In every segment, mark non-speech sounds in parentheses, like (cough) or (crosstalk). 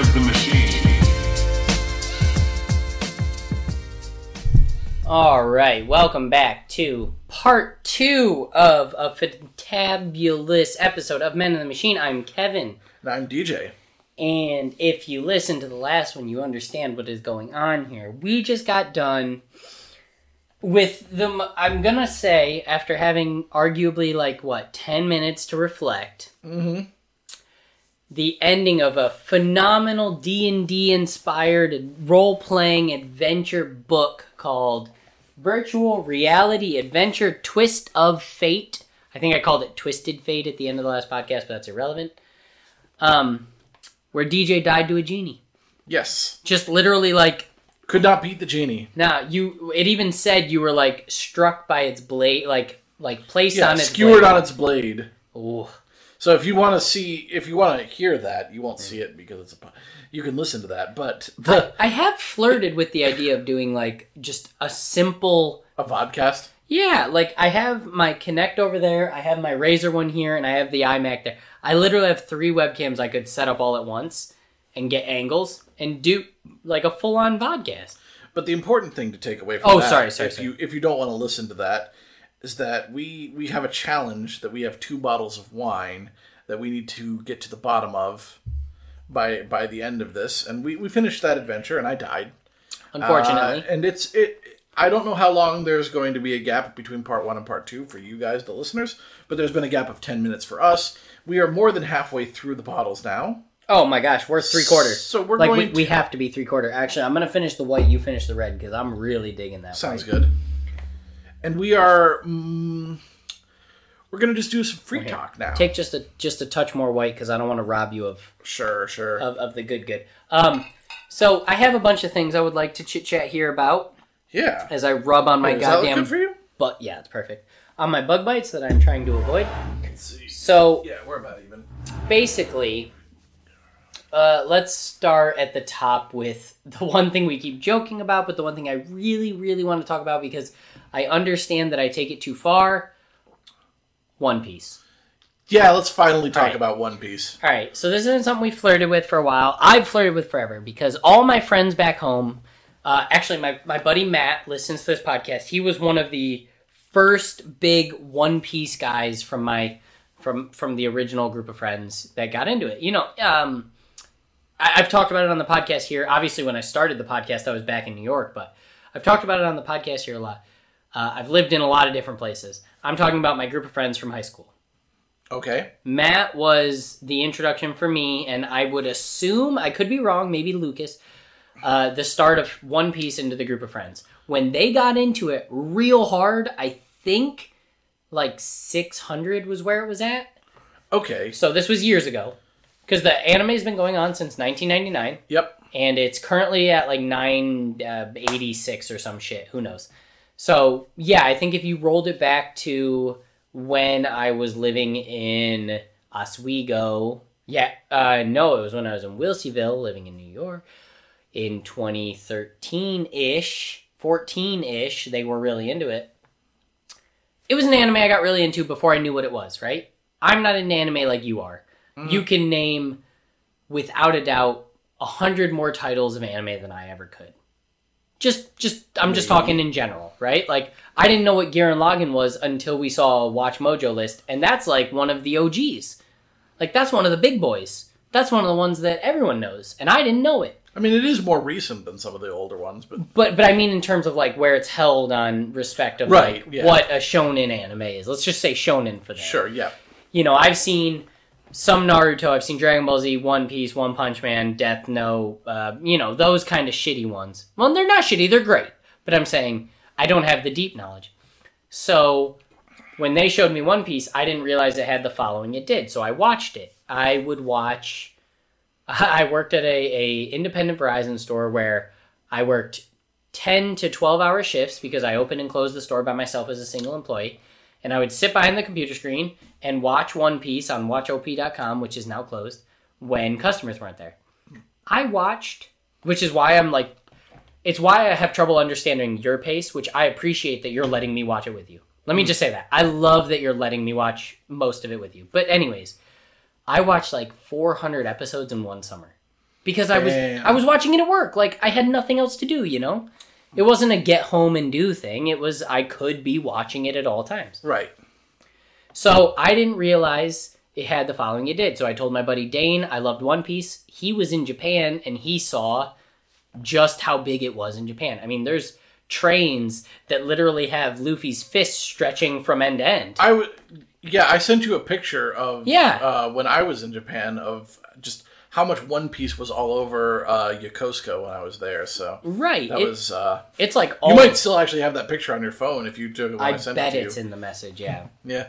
of the Machine. All right, welcome back to part two of a fantabulous episode of Men in the Machine. I'm Kevin, And I'm DJ. and if you listen to the last one, you understand what is going on here. We just got done with the. I'm gonna say after having arguably like what ten minutes to reflect. Mm-hmm. The ending of a phenomenal D&D inspired role-playing adventure book called Virtual Reality Adventure Twist of Fate. I think I called it Twisted Fate at the end of the last podcast, but that's irrelevant. Um where DJ died to a genie. Yes. Just literally like Could not beat the genie. now you it even said you were like struck by its blade like like placed Yeah, on its skewered blade. on its blade. Ooh. So if you want to see, if you want to hear that, you won't see it because it's a. You can listen to that, but the I have flirted with the idea of doing like just a simple a vodcast. Yeah, like I have my Kinect over there, I have my Razer one here, and I have the iMac there. I literally have three webcams I could set up all at once and get angles and do like a full on podcast. But the important thing to take away from Oh, that, sorry, sorry, if sorry. you if you don't want to listen to that, is that we we have a challenge that we have two bottles of wine that we need to get to the bottom of by by the end of this, and we we finished that adventure, and I died. Unfortunately. Uh, and it's it. I don't know how long there's going to be a gap between part one and part two for you guys, the listeners, but there's been a gap of ten minutes for us. We are more than halfway through the bottles now. oh my gosh, we're three quarters. So we're like going we, to- we have to be three quarter. Actually, I'm gonna finish the white, you finish the red because I'm really digging that. Sounds white. good. And we are. Mm, we're gonna just do some free Okay. talk now. Take just a just a touch more white because I don't want to rob you of sure, sure. of, of the good good. Um, so I have a bunch of things I would like to chit chat here about yeah. as I rub on my goddamn good for you? But yeah, it's perfect. On my bug bites that I'm trying to avoid. So Yeah, we're about even. basically, uh, let's start at the top with (laughs) the one thing we keep joking about, but the one thing I really, really want to talk about because I understand that I take it too far. One Piece. Yeah, let's finally talk Alright. about One Piece. All right, so this isn't something we flirted with for a while. I've flirted with forever because all my friends back home, uh, actually, my, my buddy Matt listens to this podcast. He was one of the first big One Piece guys from my from from the original group of friends that got into it. You know, um, I, I've talked about it on the podcast here. Obviously, when I started the podcast, I was back in New York, but I've talked about it on the podcast here a lot. Uh, I've lived in a lot of different places. I'm talking about my group of friends from high school. Okay. Matt was the introduction for me, and I would assume I could be wrong, maybe Lucas, uh, the start of One Piece into the group of friends. When they got into it real hard, I think like 600 was where it was at. Okay. So this was years ago, because the anime's been going on since 1999, Yep. and it's currently at like 986 or some shit. Who knows? So yeah, I think if you rolled it back to when I was living in Oswego, yeah, uh, no, it was when I was in Wilseyville, living in New York, in 2013 ish, 14 ish. They were really into it. It was an anime I got really into before I knew what it was. Right? I'm not an anime like you are. You mm. can name, without a doubt, a hundred more titles of anime than I ever could just just I'm just talking in general, right? Like I didn't know what Gurren Lagann was until we saw a Watch Mojo list, and that's like one of the OGs. Like that's one of the big boys. That's one of the ones that everyone knows, and I didn't know it. I mean, it is more recent than some of the older ones, but But but I mean in terms of like where it's held on respect of Right, like yeah. what a shonen anime is. Let's just say shonen for that. sure, yeah. You know, I've seen some Naruto, I've seen Dragon Ball Z, One Piece, One Punch Man, Death Note, uh, you know, those kind of shitty ones. Well, they're not shitty, they're great. But I'm saying I don't have the deep knowledge. So when they showed me One Piece, I didn't realize it had the following it did. So I watched it. I would watch (laughs) I worked at a, a independent Verizon store where I worked 10 to 12 hour shifts because I opened and closed the store by myself as a single employee. And I would sit behind the computer screen and watch One Piece on watchop.com, which is now closed, when customers weren't there. I watched, which is why I'm like, it's why I have trouble understanding your pace, which I appreciate that you're letting me watch it with you. Let me mm. just say that. I love that you're letting me watch most of it with you. But, anyways, I watched like 400 episodes in one summer. because I was Damn. I was watching it at work. Like I had nothing else to do, you know. It wasn't a get home and do thing. It was I could be watching it at all times. Right. So I didn't realize it had the following it did. So I told my buddy Dane I loved One Piece. He was in Japan and he saw just how big it was in Japan. I mean, there's trains that literally have Luffy's fist stretching from end to end. I would. Yeah, I sent you a picture of Yeah. uh, when I was in Japan of just how much One Piece was all over uh, Yokosuka when I was there. So Right. that It- was. Uh, it's like all you might still actually have that picture on your phone if you took it when I, I sent bet it to it's you. in the message, yeah. Yeah.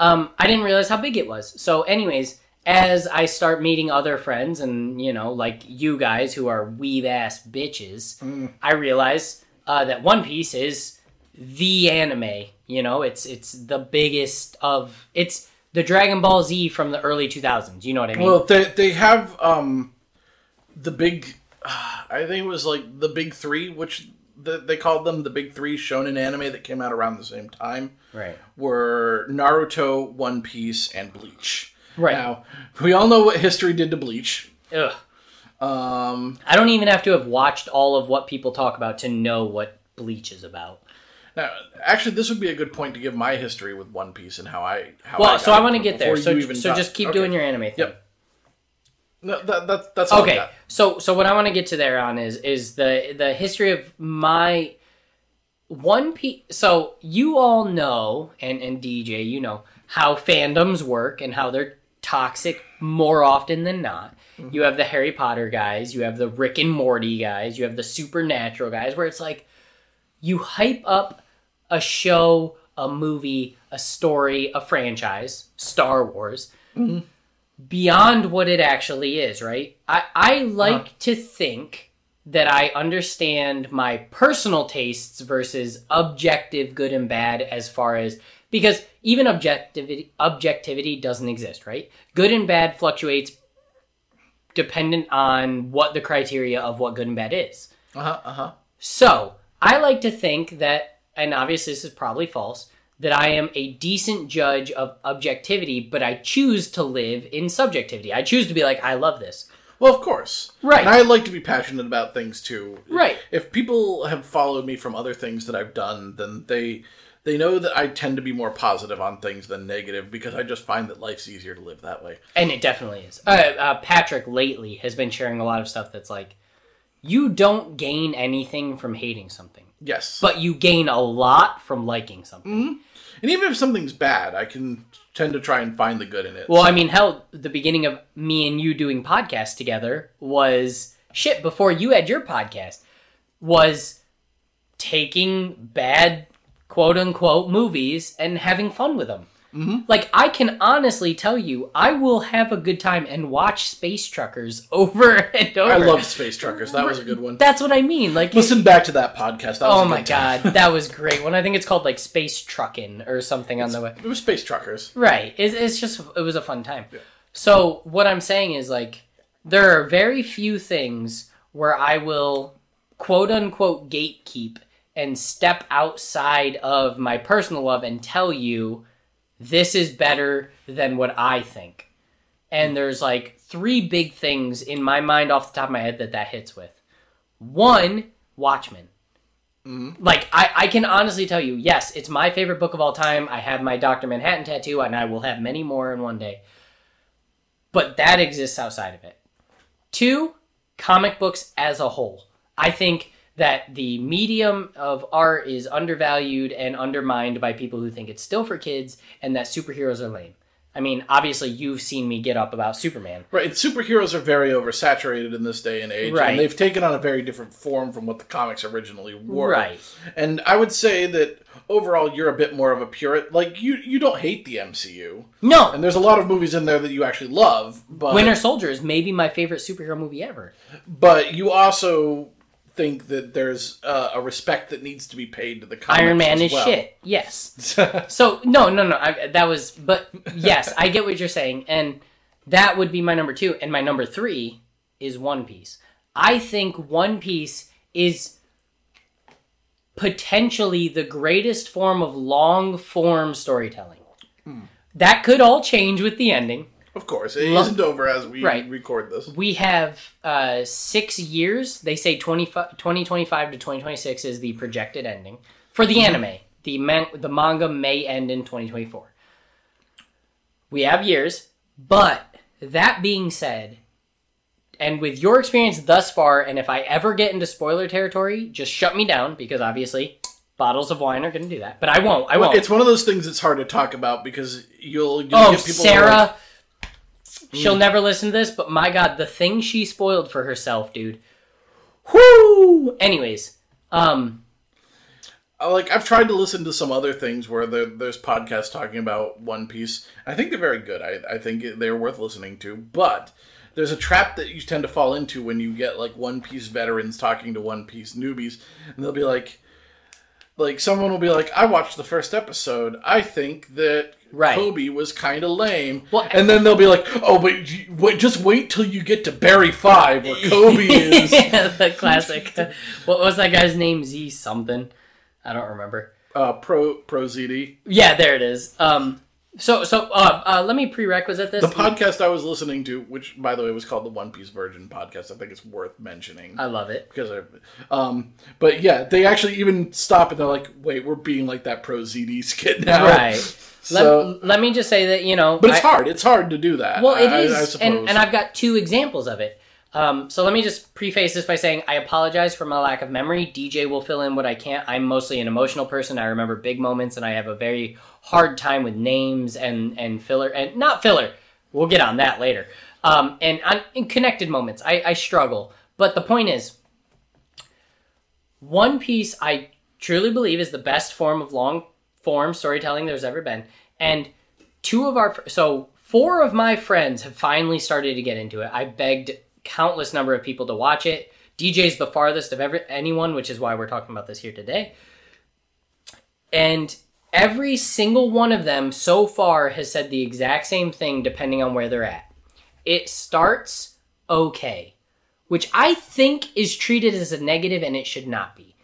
Um, I didn't realize how big it was. So, anyways, as I start meeting other friends and, you know, like you guys who are weeb ass bitches, Mm. I realize uh, that One Piece is the anime. You know, it's it's the biggest of it's the Dragon Ball Z from the early 2000s. You know what I mean? Well, they they have um the big. I think it was like the big three, which the, they called them the big three shonen anime that came out around the same time. right. Were Naruto, One Piece, and Bleach. Right. Now we all know what history did to Bleach. Ugh. Um, I don't even have to have watched all of what people talk about to know what Bleach is about. Now, actually, this would be a good point to give my history with One Piece and how I how Well, I so I want to get there. So, so just keep okay. doing your anime thing. Yep. No, that, that, that's okay so so what i want to get to there on is is the the history of my one piece so you all know and and dj you know how fandoms work and how they're toxic more often than not mm-hmm. you have the harry potter guys you have the rick and morty guys you have the supernatural guys where it's like you hype up a show a movie a story a franchise star wars beyond what it actually is, right? I, I like to think that I understand my personal tastes versus objective good and bad as far as because even objectivity objectivity doesn't exist, right? Good and bad fluctuates dependent on what the criteria of what good and bad is. Uh huh. Uh huh. So I like to think that, and obviously this is probably false, that I am a decent judge of objectivity, but I choose to live in subjectivity. I choose to be like, I love this. Well, of course. Right. And I like to be passionate about things too. Right. If people have followed me from other things that I've done, then they they know that I tend to be more positive on things than negative because I just find that life's easier to live that way. And it definitely is. Uh, uh, Patrick lately has been sharing a lot of stuff that's like, you don't gain anything from hating something, Yes. but you gain a lot from liking something. Mm-hmm. and even if something's bad, I can tend to try and find the good in it. Well, I mean, hell, the beginning of me and you doing podcasts together was shit before you had your podcast was taking bad quote unquote movies and having fun with them. Mm-hmm. Like, I can honestly tell you, I will have a good time and watch Space Truckers (laughs) over and over. I love Space Truckers. That was a good one. That's what I mean. Like, Listen back to that podcast. That oh my god, that was great. One, I think it's called like Space Truckin' or something on the way. It was Space Truckers. Right. It's, it's just it was a fun time. Yeah. So what I'm saying is like there are very few things where I will quote unquote gatekeep and step outside of my personal love and tell you this is better than what I think. And hmm. there's like three big things in my mind off the top of my head that that hits with. One, Watchmen. Mm-hmm. Like I, I can honestly tell you, yes, it's my favorite book of all time. I have my Doctor Manhattan tattoo, and I will have many more in one day. But that exists outside of it. Two, comic books as a whole. I think that the medium of art is undervalued and undermined by people who think it's still for kids and that superheroes are lame. I mean, obviously, you've seen me get up about Superman. Right, and superheroes are very oversaturated in this day and age, Right. and they've taken on a very different form from what the comics originally were. Right. And I would say that overall, you're a bit more of a purist. Like you, you don't hate the MCU, No, and there's a lot of movies in there that you actually love. But Winter Soldier is maybe my favorite superhero movie ever. but you also think that there's uh, a respect that needs to be paid to the comics Iron Man is well. shit. Yes. (laughs) So no, no, no. I, that was, but yes, I get what you're saying, and that would be my number two, and my number three is One Piece. I think One Piece is potentially the greatest form of long form storytelling. That could all change with the ending. Of course, it not over as we Right. record this. we have uh, six years. They say 20, 2025 to 2026 is the projected ending for the anime. The, man, the manga may end in 2024. We have years, but that being said, and with your experience thus far, and if I ever get into spoiler territory, just shut me down because obviously bottles of wine are going to do that. But I won't. I won't. It's one of those things that's hard to talk about because you'll, you'll Oh, get people who are Sarah. like, She'll never listen to this, but my god, the thing she spoiled for herself, dude. Whoo! Anyways, um, like I've tried to listen to some other things where there, there's podcasts talking about One Piece. I think they're very good. I, I think they're worth listening to. But there's a trap that you tend to fall into when you get like One Piece veterans talking to One Piece newbies, and they'll be like, like someone will be like, "I watched the first episode. I think that." Right. Koby was kind of lame, Well- and then they'll be like, "Oh, but wait, just wait till you get to Barry Five, where (laughs) Koby is." (laughs) the classic. (laughs) what was that guy's name? Z something. I don't remember. Uh, pro Pro ZD. Yeah, there it is. Um, so so uh, uh let me prerequisite this. The podcast I was listening to, which by the way was called the One Piece Virgin podcast, I think it's worth mentioning I love it. because I, um, but yeah, they actually even stop and they're like, "Wait, we're being like that pro ZD skit now." Right. So, let, let me just say that you know, but it's I- hard. It's hard to do that. Well, it I- is, I, I suppose. and, and I've got two examples of it. Um, so let me just preface this by saying I apologize for my lack of memory. DJ will fill in what I can't. I'm mostly an emotional person. I remember big moments, and I have a very hard time with names and and filler and not filler. We'll get on that later. Um, and on, in connected moments, I, I struggle. But the point is, One Piece, I truly believe, is the best form of long form storytelling there's ever been. And two of our, so four of my friends have finally started to get into it. I begged countless number of people to watch it. DJ's the farthest of ever anyone, which is why we're talking about this here today. And every single one of them so far has said the exact same thing depending on where they're at. It starts okay, which I think is treated as a negative and it should not be.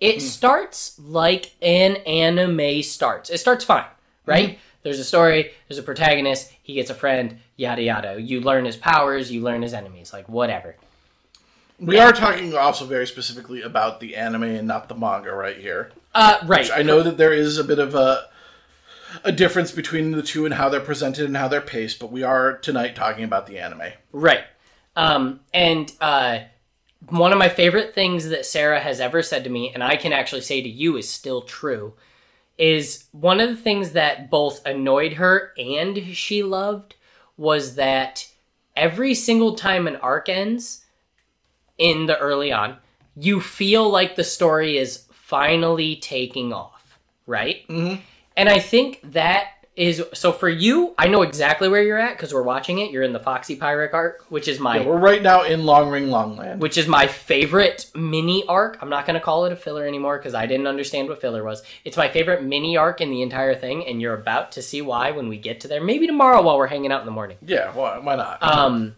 It hmm. starts like an anime starts. It starts fine, right? Hmm. There's a story, there's a protagonist, he gets a friend, yada yada. You learn his powers, you learn his enemies, like whatever. we are talking also very specifically about the anime and not the manga right here. Uh, right. I know that there is a bit of a a difference between the two and how they're presented and how they're paced, but we are tonight talking about the anime. Right. Um, and uh, one of my favorite things that Sarah has ever said to me, and I can actually say to you is still true, is one of the things that both annoyed her and she loved was that every single time an arc ends in the early on, you feel like the story is finally taking off, right? Mm-hmm. And I think that is so for you. I know exactly where you're at because we're watching it. You're in the Foxy Pyric arc, which is my We're right now in Long Ring Longland. which is my favorite mini arc. I'm not going to call it a filler anymore because I didn't understand what filler was. It's my favorite mini arc in the entire thing, and you're about to see why when we get to there. Maybe tomorrow while we're hanging out in the morning. Yeah, why, why not? Um,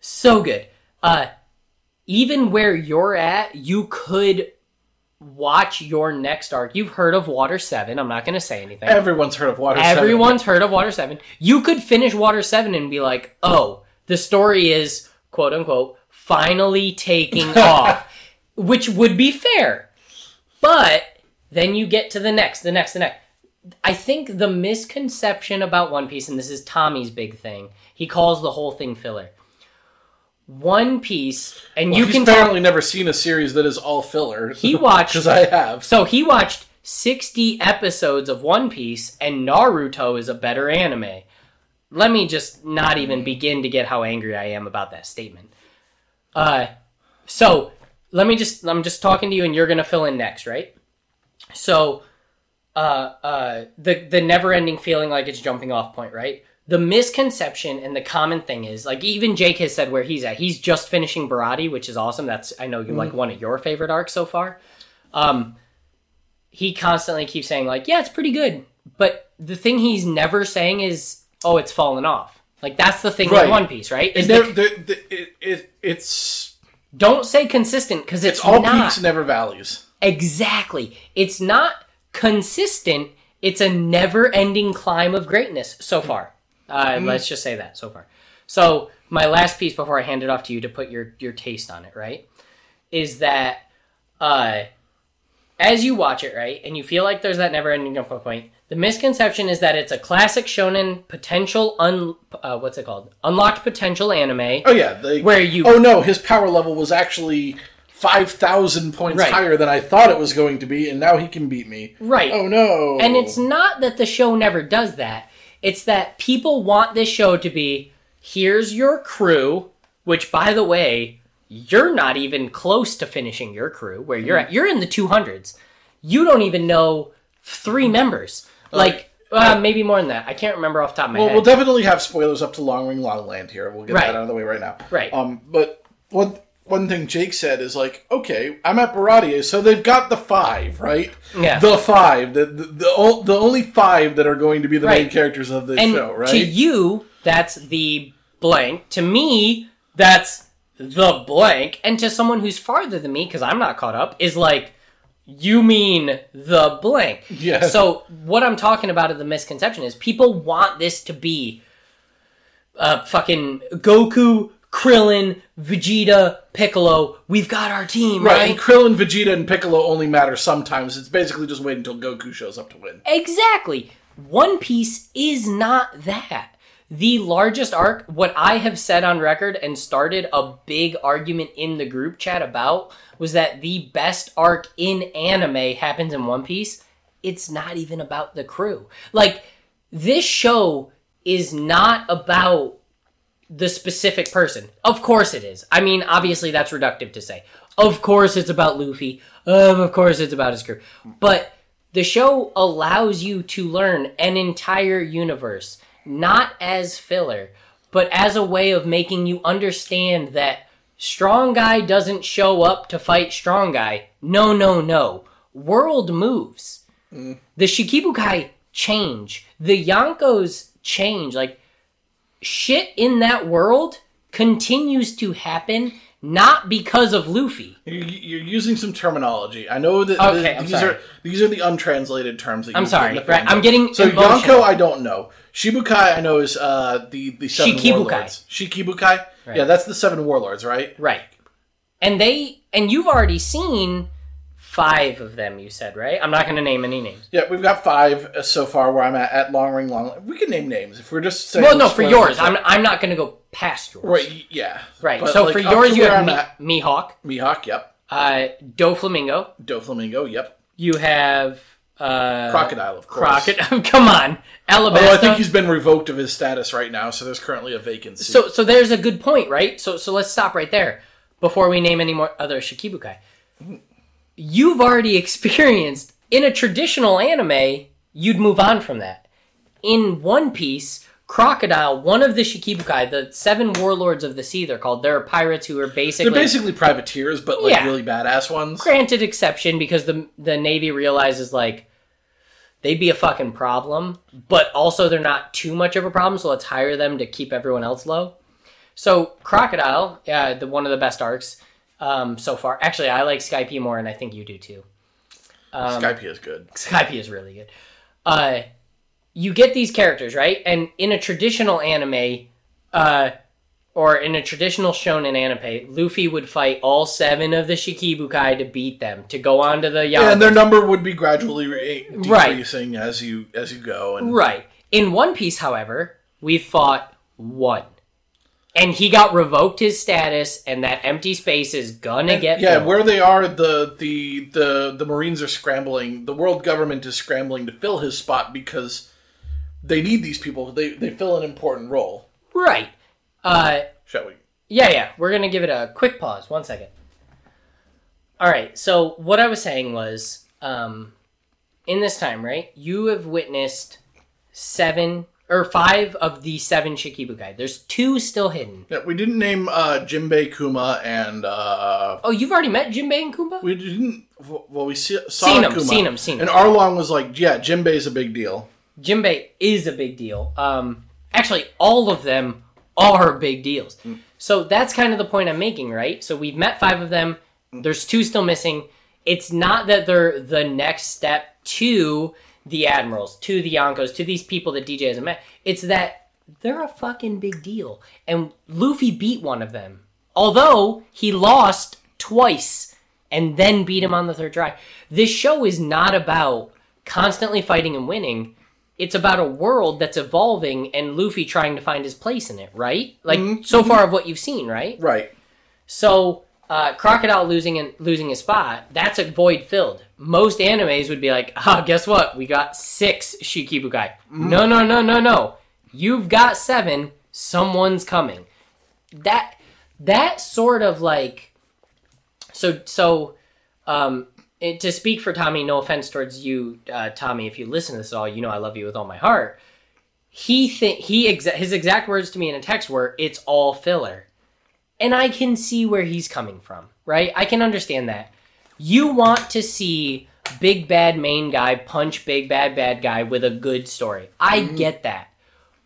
so good. Uh, even where you're at, you could watch your next arc. You've heard of Water Seven. I'm not going to say anything. Everyone's heard of Water Seven. Everyone's heard of Water 7. You could finish Water 7 and be like, oh, the story is, quote unquote, finally taking (laughs) off, which would be fair. But then you get to the next, the next, the next. I think the misconception about One Piece, and this is Tommy's big thing, he calls the whole thing filler. One Piece, and you He's can tell apparently never seen a series that is all filler. he (laughs) watched because I have. so he watched 60 episodes of One Piece, and Naruto is a better anime. Let me just not even begin to get how angry I am about that statement. Uh, so let me just, I'm just talking to you, and you're gonna fill in next, right? So, uh, uh, the the never ending feeling like it's jumping off point, right? The misconception and the common thing is like even Jake has said where he's at. He's just finishing Baratie, which is awesome. That's I know you like one of your favorite arcs so far. Um, he constantly keeps saying like, yeah, it's pretty good, but the thing he's never saying is, oh, it's fallen off. Like that's the thing Right. with One Piece, right? Is There- the, there- it, it, it's don't say consistent because it's, it's all not. peaks, never valleys. Exactly. It's not consistent. It's a never-ending climb of greatness so far. Uh, Let's just say that so far. So my last piece before I hand it off to you to put your your taste on it, right, is that uh, as you watch it, right, and you feel like there's that never-ending point. The misconception is that it's a classic shonen potential un uh, what's it called unlocked potential anime. Oh yeah, the, Where you- Oh no, his power level was actually five thousand points Right. higher than I thought it was going to be, and now he can beat me. Right. Oh no. And it's not that the show never does that. It's that people want this show to be here's your crew, which by the way, you're not even close to finishing your crew where you're at. You're in the 200s. You don't even know three members. Like uh, maybe more than that. I can't remember off the top of my Well, head. we'll definitely have spoilers up to Long Ring Long Land here. We'll get Right. that out of the way right now. Right. Um, but one one thing Jake said is like, okay, I'm at Baratie, so they've got the five, right? Yeah. The five, the the the, the only five that are going to be the main characters of this and show, right? to you, that's the blank. To me, that's the blank. And to someone who's farther than me, because I'm not caught up, is like, you mean the blank. Yeah. So what I'm talking about of the misconception is people want this to be uh, fucking Goku, Krillin, Vegeta, Piccolo. We've got our team, Right, right? and Krillin, Vegeta, and Piccolo only matter sometimes. It's basically just wait until Goku shows up to win. Exactly. One Piece is not that. The largest arc, what I have said on record and started a big argument in the group chat about, was that the best arc in anime happens in One Piece. It's not even about the crew. Like, this show is not about the specific person. Of course it is. I mean, obviously that's reductive to say. Of course it's about Luffy. Um, of course it's about his crew. But the show allows you to learn an entire universe, not as filler, but as a way of making you understand that strong guy doesn't show up to fight strong guy. No, no, no. World moves. The Shikibukai change. The Yonkos change. Like shit in that world continues to happen not because of Luffy. You're, you're using some terminology. I know that Okay, the- these sorry. are these are the untranslated terms that I'm sorry, right. I'm getting so emotional. Yonko. I don't know. Shibukai, I know is uh, the the seven Shikibukai. warlords. Shikibukai. Yeah, that's the seven warlords, right? Right. And they and you've already seen five of them, you said, right? I'm not gonna name any names. Yeah, we've got five so far. Where I'm at at Long Ring Long. We can name names if we're just saying. Well no, for yours. I'm I'm not gonna go past yours. right. Yeah. Right. But, so like, for yours you have at, Mihawk, Mihawk. Yep. uh Doflamingo, Doflamingo. Yep. you have uh Crocodile, of course. Crocodile (laughs) come on. Alabasta. Although I think he's been revoked of his status right now, so there's currently a vacancy. So so there's a good point, right? So so let's stop right there before we name any more other Shikibukai. You've already (laughs) experienced in a traditional anime, you'd move on from that. In One Piece, Crocodile, one of the Shikibukai, the seven warlords of the sea, they're called. They're pirates who are basically they're basically privateers, but like Yeah. really badass ones. granted exception because the the Navy realizes like they'd be a fucking problem, but also they're not too much of a problem, so let's hire them to keep everyone else low. So Crocodile, yeah, the one of the best arcs um, so far. Actually, I like Skypiea more, and I think you do too. Um, Skypiea is good. (laughs) Skypiea is really good. Uh, you get these characters right, and in a traditional anime, uh, or in a traditional shonen anime, Luffy would fight all seven of the Shikibukai to beat them to go on to the Yama. Yeah, and their number would be gradually re- Right. decreasing as you as you go. And Right. In One Piece, however, we fought one. And he got revoked his status, and that empty space is gonna get yeah, filled. where they are, the the the the Marines are scrambling. The world government is scrambling to fill his spot because they need these people. They they fill an important role. right. Uh, Shall we? Yeah, yeah. We're gonna give it a quick pause. One second. All right. So what I was saying was, um, in this time, right? You have witnessed seven or five of the seven Shikibukai. There's two still hidden. Yeah, we didn't name uh, Jimbei Kuma and uh, Oh, you've already met Jinbei and Kuma. we didn't. Well, we see, saw Seen 'em, Kuma, seen him. And Arlong was like, "Yeah, Jimbei's a big deal." Jinbei is a big deal. Um, actually, all of them are big deals. So that's kind of the point I'm making, right? So we've met five of them. There's two still missing. It's not that they're the next step to the admirals, to the Yonkos, to these people that DJ hasn't met. It's that they're a fucking big deal. And Luffy beat one of them. Although he lost twice and then beat him on the third try. This show is not about constantly fighting and winning. It's about a world that's evolving and Luffy trying to find his place in it, right? Like so far of what you've seen, right? Right. So uh, Crocodile losing and losing his spot, that's a void filled. Most animes would be like, (laughs) ah, guess what? We got six Shikibukai. No, no, no, no, no. You've got seven. Someone's coming. That that sort of like so so um it, to speak for Tommy, no offense towards you, uh, Tommy, if you listen to this at all, you know I love you with all my heart. He think he exa- his exact words to me in a text were, "It's all filler." and I can see where he's coming from, right? I can understand that. You want to see big bad main guy punch big bad bad guy with a good story. I mm-hmm. get that.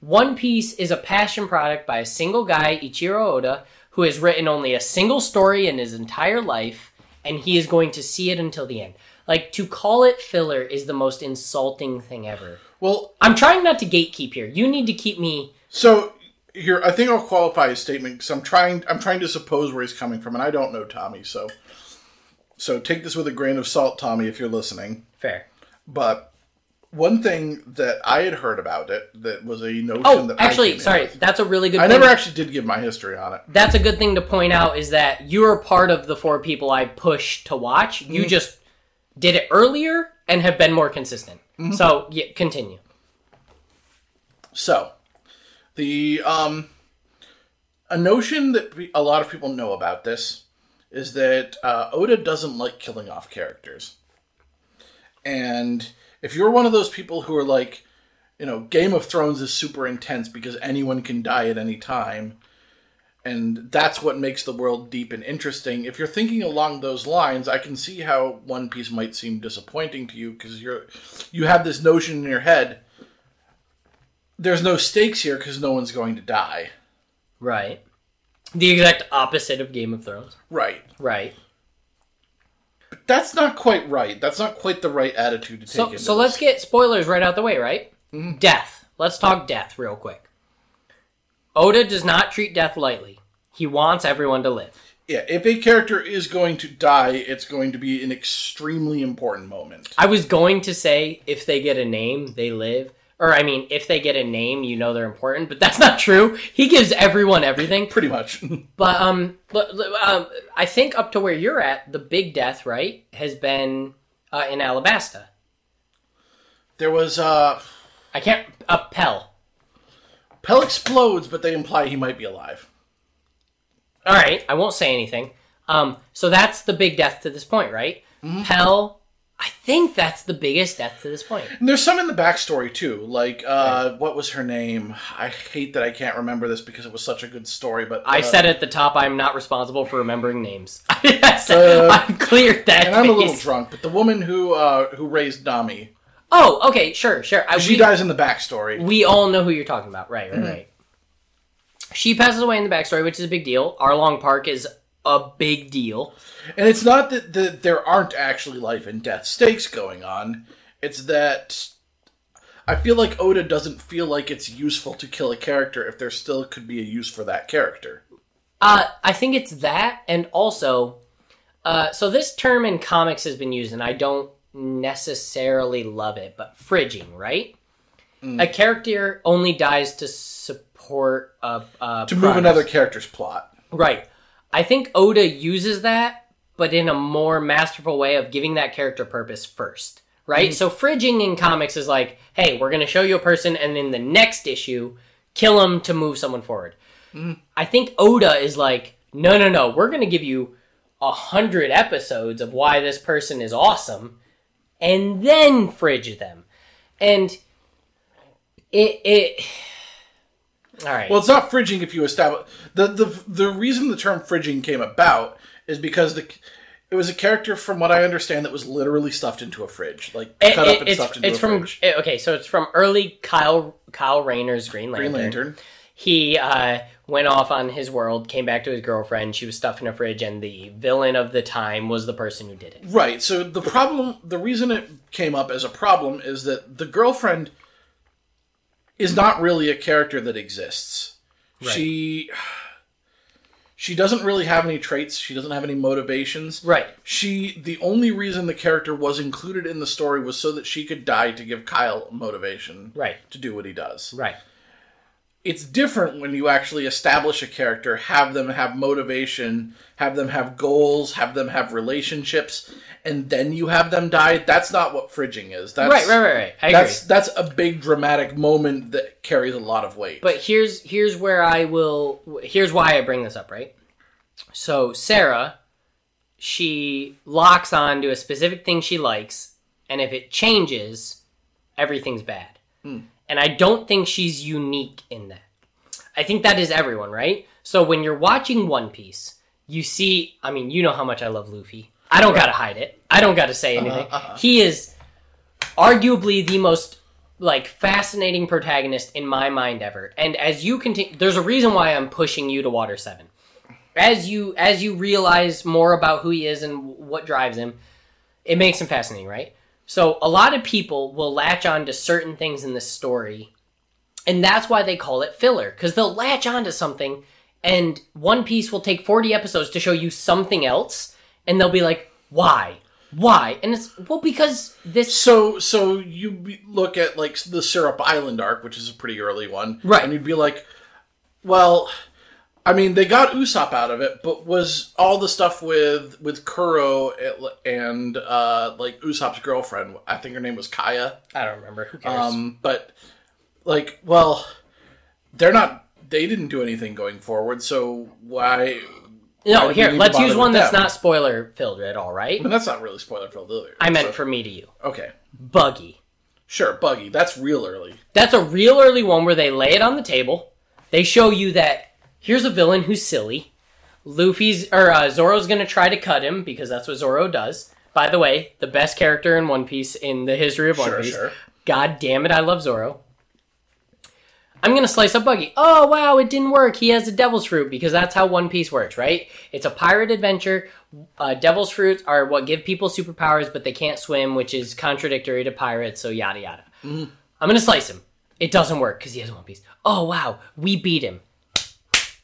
One Piece is a passion product by a single guy, Ichiro Oda, who has written only a single story in his entire life, and he is going to see it until the end. Like, to call it filler is the most insulting thing ever. Well, I'm trying not to gatekeep here. You need to keep me. so here I think I'll qualify his statement because I'm trying I'm trying to suppose where he's coming from, and I don't know Tommy, so so take this with a grain of salt, Tommy, if you're listening. Fair. But one thing that I had heard about it that was a notion Oh, that I actually, sorry. That's a really good I never actually did give my history on it. that's a good thing to point out is that you're part of the four people I push to watch. You Mm-hmm. just did it earlier and have been more consistent. Mm-hmm. So, yeah, continue. So, the um, a notion that a lot of people know about this is that uh, Oda doesn't like killing off characters, and if you're one of those people who are like, you know, Game of Thrones is super intense because anyone can die at any time. And that's what makes the world deep and interesting. If you're thinking along those lines, I can see how One Piece might seem disappointing to you because you're you have this notion in your head there's no stakes here because no one's going to die. Right. The exact opposite of Game of Thrones. Right. Right. But that's not quite right. That's not quite the right attitude to take So, into so this. let's get spoilers right out the way, right? Mm-hmm. Death. Let's talk death real quick. Oda does not treat death lightly. He wants everyone to live. Yeah, if a character is going to die, it's going to be an extremely important moment. I was going to say if they get a name, they live. Or I mean, if they get a name, you know they're important, but that's (laughs) not true. He gives everyone everything. (laughs) Pretty much. (laughs) But um, l- um I think up to where you're at, the big death, right, has been uh, in Alabasta. there was uh I can't uh, Pell. Pell explodes, but they imply he might be alive. All right, I won't say anything. Um, so that's the big death to this point, right? Pell. I think that's the biggest death to this point. And there's some in the backstory too. Like uh what was her name? I hate that I can't remember this because it was such a good story, but I uh, said at the top, I'm not responsible for remembering names. (laughs) I said, Uh, I'm clear that. and I'm a little face. drunk, but the woman who uh who raised Nami, Oh, okay, sure, sure. I, she we, dies in the backstory. we all know who you're talking about, right? Mm-hmm. Right, right. She passes away in the backstory, which is a big deal. Arlong Park is a big deal. And it's not that, that there aren't actually life and death stakes going on. It's that I feel like Oda doesn't feel like it's useful to kill a character if there still could be a use for that character. Uh, I think it's that, and also, uh, so this term in comics has been used, and I don't necessarily love it, but fridging, right? Mm. A character only dies to support a, a To move another character's plot. Right. I think Oda uses that, but in a more masterful way of giving that character purpose first. Right? Mm-hmm. So fridging in comics is like, hey, we're going to show you a person, and in the next issue, kill them to move someone forward. Mm-hmm. I think Oda is like, no, no, no, we're going to give you a hundred episodes of why this person is awesome, and then fridge them. And it, it, all right. Well, it's not fridging if you establish the the the reason the term fridging came about is because the it was a character from what I understand that was literally stuffed into a fridge, like It- cut it- up and it's, stuffed into it's a from fridge. eh, okay, so it's from early Kyle Kyle Rayner's Green Lantern. Green Lantern. He uh, went off on his world, came back to his girlfriend. She was stuffed in a fridge, and the villain of the time was the person who did it. Right. So the problem, the reason it came up as a problem is that the girlfriend is not really a character that exists. She she doesn't really have any traits. She doesn't have any motivations. Right. She the only reason the character was included in the story was so that she could die to give Kyle motivation Right. to do what he does. Right. It's different when you actually establish a character, have them have motivation, have them have goals, have them have relationships, and then you have them die. That's not what fridging is. That's, Right. Right. Right. Right. I agree. That's that's a big dramatic moment that carries a lot of weight. But here's here's where I will here's why I bring this up, right? So Sarah, she locks on to a specific thing she likes, and if it changes, everything's bad. Hmm. And I don't think she's unique in that. I think that is everyone, right? So when you're watching One Piece, you see, I mean, you know how much I love Luffy. I don't gotta hide it. I don't gotta say uh-huh, anything. Uh-huh. He is arguably the most like fascinating protagonist in my mind ever. And as you continue, there's a reason why I'm pushing you to Water Seven. As you as you realize more about who he is and what drives him, it makes him fascinating, right? So a lot of people will latch on to certain things in the story, and that's why they call it filler because they'll latch on to something, and One Piece will take 40 episodes to show you something else, and they'll be like, "Why? Why?" And it's well because this So, so you be- look at like the Syrup Island arc, which is a pretty early one, Right. And you'd be like, well, I mean, they got Usopp out of it, but was all the stuff with with Kuro and uh, like Usopp's girlfriend? I think her name was Kaya. I don't remember. Who cares? Um, but like, well, they're not. They didn't do anything going forward, so why? No, we here, let's use one that's them? not spoiler filled at all, right? And that's not really spoiler filled either. I meant So- for me to you. okay, Buggy. sure, Buggy. That's real early. That's a real early one where they lay it on the table. They show you that here's a villain who's silly. Luffy's or uh, Zoro's gonna try to cut him because that's what Zoro does. By the way, the best character in One Piece in the history of One Sure, Piece. sure. God damn it, I love Zoro. I'm gonna slice up Buggy. Oh wow, it didn't work. He has a devil's fruit because that's how One Piece works, right? It's a pirate adventure. Uh, devil's fruits are what give people superpowers, but they can't swim, which is contradictory to pirates. So yada yada. I'm gonna slice him. It doesn't work because he has One Piece. Oh wow, we beat him.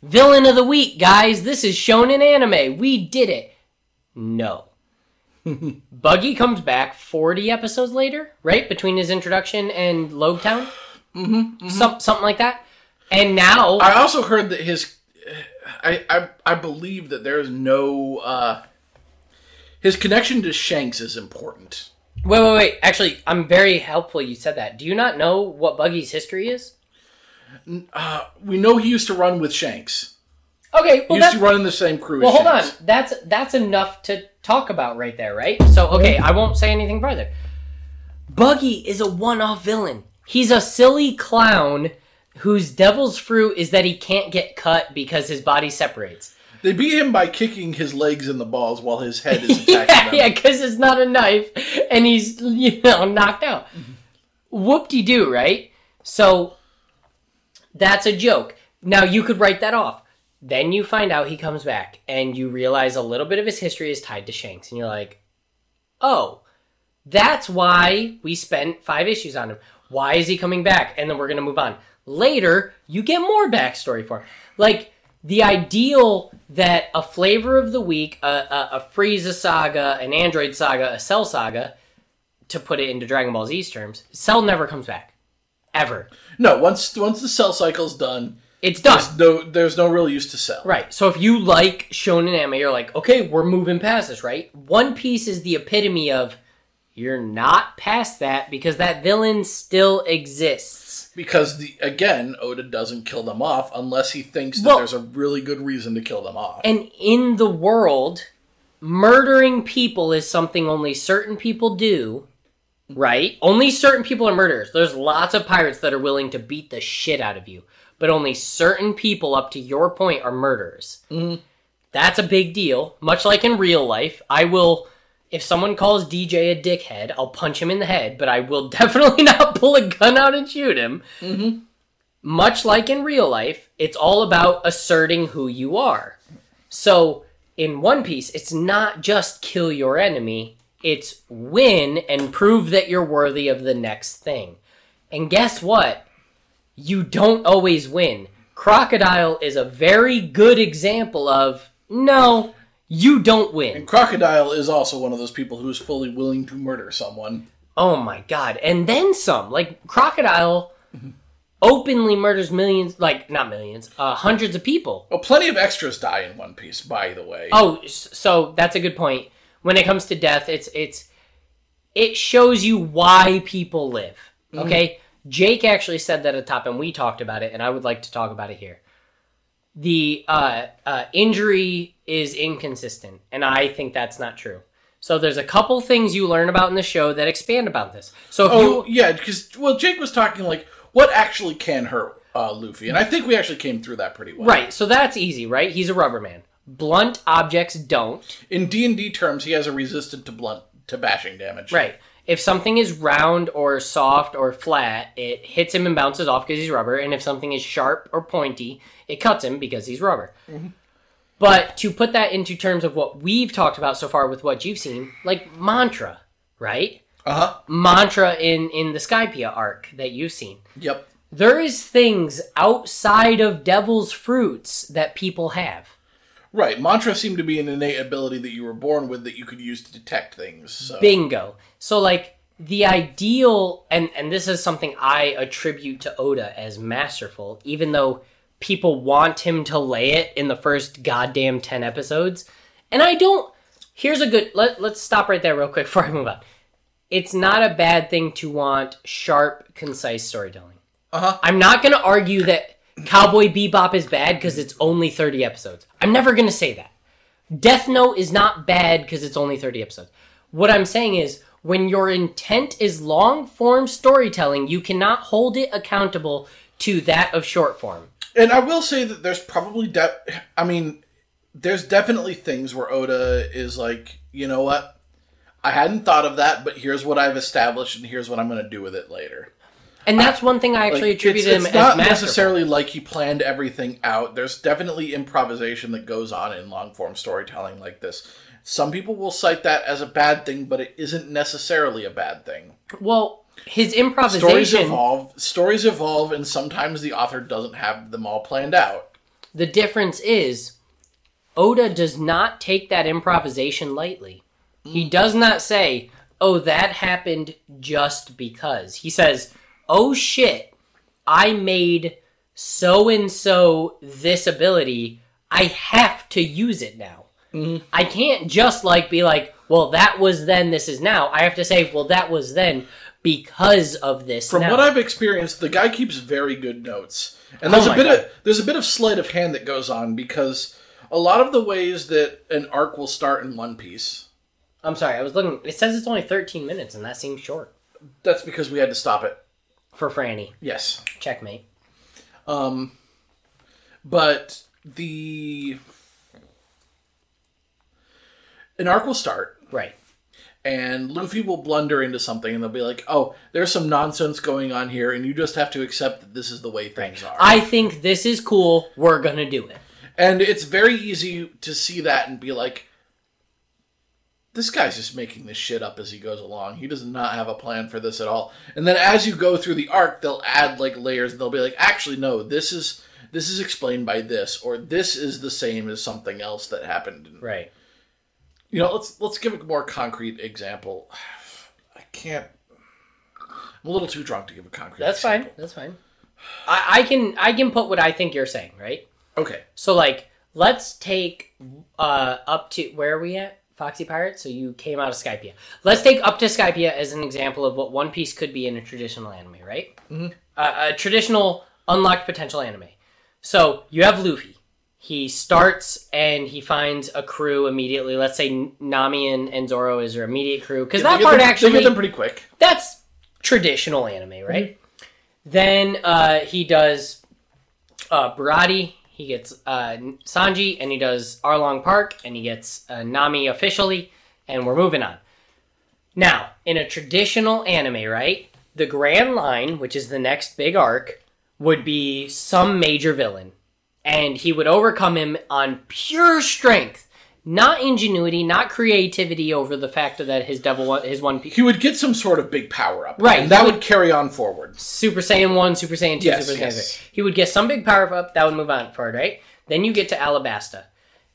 Villain of the week, guys. This is shonen anime. We did it. No. (laughs) Buggy comes back 40 episodes later, right? Between his introduction and Logtown? Mm-hmm, Some, something like that. And now, I also heard that his, (sighs) I I, I believe that there is no uh, his connection to Shanks is important. wait, wait, wait. Actually, I'm very helpful you said that. Do you not know what Buggy's history is? We know he used to run with Shanks. Okay, He used to run in the same crew. well hold on. That's that's enough to talk about right there, right? So, okay, I won't say anything further. Buggy is a one-off villain. He's a silly clown whose devil's fruit is that he can't get cut because his body separates. They beat him by kicking his legs in the balls while his head is (laughs) attacking yeah, them. yeah, because it's not a knife, and he's you know knocked out. Whoop de doo, right? So that's a joke. Now you could write that off. Then you find out he comes back, and you realize a little bit of his history is tied to Shanks, and you're like, oh, that's why we spent five issues on him. Why is he coming back? And then we're gonna move on. Later, you get more backstory for him. Like the ideal that a flavor of the week, a, a, a Frieza saga, an Android saga, a Cell saga, to put it into Dragon Ball Z's terms, Cell never comes back, ever. No, once once the cell cycle's done, It's done. there's no there's no real use to cell. Right. So if you like shonen anime, you're like, okay, we're moving past this, right? One Piece is the epitome of you're not past that because that villain still exists. Because the again, Oda doesn't kill them off unless he thinks that Well- there's a really good reason to kill them off. And in the world, murdering people is something only certain people do, right? Only certain people are murderers. There's lots of pirates that are willing to beat the shit out of you, but only certain people, up to your point, are murderers. Mm-hmm. That's a big deal. Much like in real life, I will. If someone calls DJ a dickhead, I'll punch him in the head, but I will (laughs) definitely not pull a gun out and shoot him. Mm-hmm. Much like in real life, it's all about asserting who you are. So, in One Piece, it's not just kill your enemy, it's win and prove that you're worthy of the next thing. And guess what? you don't always win. Crocodile is a very good example of no, you don't win. And Crocodile is also one of those people who is fully willing to murder someone. Oh my god. And then some. Like Crocodile openly murders millions like not millions, uh hundreds of people. Well, plenty of extras die in One Piece, by the way. Oh, so that's a good point. When it comes to death, it's it's it shows you why people live. Okay? Jake actually said that at the top and we talked about it and I would like to talk about it here. The uh, uh, injury is inconsistent and I think that's not true. So there's a couple things you learn about in the show that expand about this. So if Oh, you yeah, because well, Jake was talking like what actually can hurt uh, Luffy, and I think we actually came through that pretty well. right, so that's easy, right? He's a rubber man. Blunt objects don't. In D and D terms, he has a resistant to blunt to bashing damage. Right. If something is round or soft or flat, it hits him and bounces off because he's rubber. And if something is sharp or pointy, it cuts him because he's rubber. But to put that into terms of what we've talked about so far with what you've seen, like mantra, right? Uh huh. Mantra in in the Skypiea arc that you've seen. Yep. There is things outside of devil's fruits that people have. Right. Mantra seemed to be an innate ability that you were born with that you could use to detect things. So. Bingo. So like the ideal and and this is something I attribute to Oda as masterful, even though people want him to lay it in the first goddamn 10 episodes. And I don't here's a good let, let's stop right there real quick (laughs) before I move on. It's not a bad thing to want sharp, concise storytelling. Uh-huh. I'm not going to argue that Cowboy Bebop is bad because it's only 30 episodes. I'm never going to say that. Death Note is not bad because it's only 30 episodes. What I'm saying is, when your intent is long form storytelling, you cannot hold it accountable to that of short form. And I will say that there's probably de- I mean, there's definitely things where Oda is like, you know what? I hadn't thought of that, but here's what I've established, and here's what I'm going to do with it later. And that's one thing I Like, actually it's, attributed it's him not as masterful. necessarily like he planned everything out. There's definitely improvisation that goes on in long form storytelling like this. Some people will cite that as a bad thing, but it isn't necessarily a bad thing. Well, his improvisation Stories evolve. Stories evolve, and sometimes the author doesn't have them all planned out. The difference is Oda does not take that improvisation lightly. He hmm. does not say, "Oh, that happened just because." He says, "Oh shit, I made so and so this ability. I have to use it now." Mm-hmm. I can't just like be like, "Well, that was then, this is now." I have to say, "Well, that was then because of this." From now. what I've experienced, the guy keeps very good notes, and there's Oh a bit God. of there's a bit of sleight of hand that goes on because a lot of the ways that an arc will start in One Piece, I'm sorry, I was looking. It says it's only 13 minutes, and that seems short that's because we had to stop it. for Franny. Yes, Checkmate. um, but the an arc will start, Right. And Luffy will blunder into something, and they'll be like, "Oh, there's some nonsense going on here, and you just have to accept that this is the way things are." I think this is cool. We're gonna do it. And it's very easy to see that and be like, this guy's just making this shit up as he goes along. He does not have a plan for this at all. And then as you go through the arc, they'll add like layers and they'll be like, actually no, this is this is explained by this, or this is the same as something else that happened. Right. You know, let's let's give a more concrete example. (sighs) I can't. I'm a little too drunk to give a concrete. That's example. fine. That's fine. I, I can I can put what I think you're saying. Right. Okay. So like, let's take uh up to where are we at? Foxy Pirate. So you came out of Skypiea. Let's take up to Skypiea as an example of what One Piece could be in a traditional anime. Right. Mm-hmm. Uh, a traditional unlocked potential anime. So you have Luffy. He starts and he finds a crew immediately. Let's say Nami and, and Zoro is their immediate crew because They that part them- actually they get them pretty quick. that's traditional anime, right? Then uh, he does uh, Baratie, he gets uh, Sanji, and he does Arlong Park, and he gets uh, Nami officially, and we're moving on. Now, in a traditional anime, right, the Grand Line, which is the next big arc, would be some major villain, and he would overcome him on pure strength. not ingenuity, not creativity over the fact that his devil one, his one piece He would get some sort of big power up, Right, And that would, would- carry on forward. Super Saiyan 1, Super Saiyan 2, Yes, Super Saiyan. 3. He would get some big power up, that would move on forward, right? Then you get to Alabasta.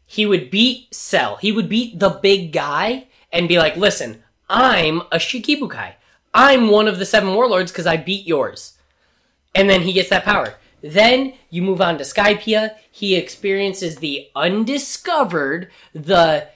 He would beat Cell. He would beat the big guy and be like, listen, I'm a Shichibukai. I'm one of the seven warlords because I beat yours. And then he gets that power. Then you move on to Skypiea. He experiences the undiscovered, the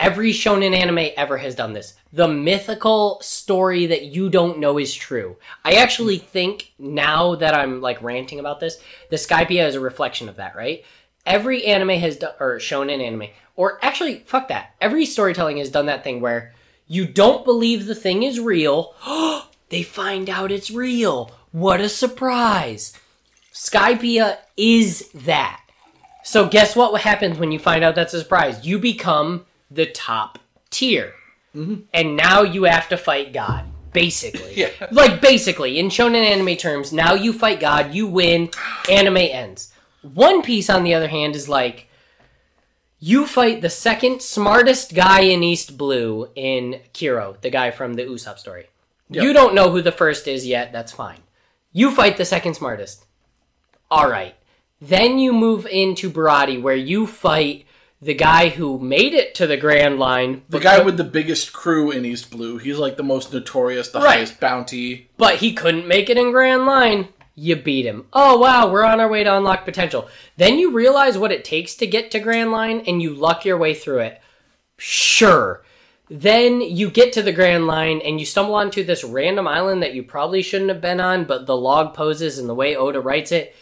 every shonen anime ever has done this. The mythical story that you don't know is true. I actually think now that I'm like ranting about this, the Skypiea is a reflection of that, right? Every anime has done, or shonen anime, or actually, fuck that. Every storytelling has done that thing where you don't believe the thing is real. (gasps) they find out it's real. What a surprise. Skypiea is that. So guess what happens when you find out that's a surprise? You become the top tier. Mm-hmm. And now you have to fight God. Basically. (laughs) Yeah. Like basically, in shonen anime terms, now you fight God, you win, anime ends. One Piece, on the other hand, is like you fight the second smartest guy in East Blue in Kuro, the guy from the Usopp story. Yep. You don't know who the first is yet, that's fine. You fight the second smartest. Alright. Then you move into Baratie, where you fight the guy who made it to the Grand Line. The guy with the biggest crew in East Blue. He's like the most notorious, the Right. highest bounty. but he couldn't make it in Grand Line. You beat him. Oh wow, we're on our way to unlock potential. Then you realize what it takes to get to Grand Line and you luck your way through it. Sure. Then you get to the Grand Line and you stumble onto this random island that you probably shouldn't have been on, but the log poses and the way Oda writes it,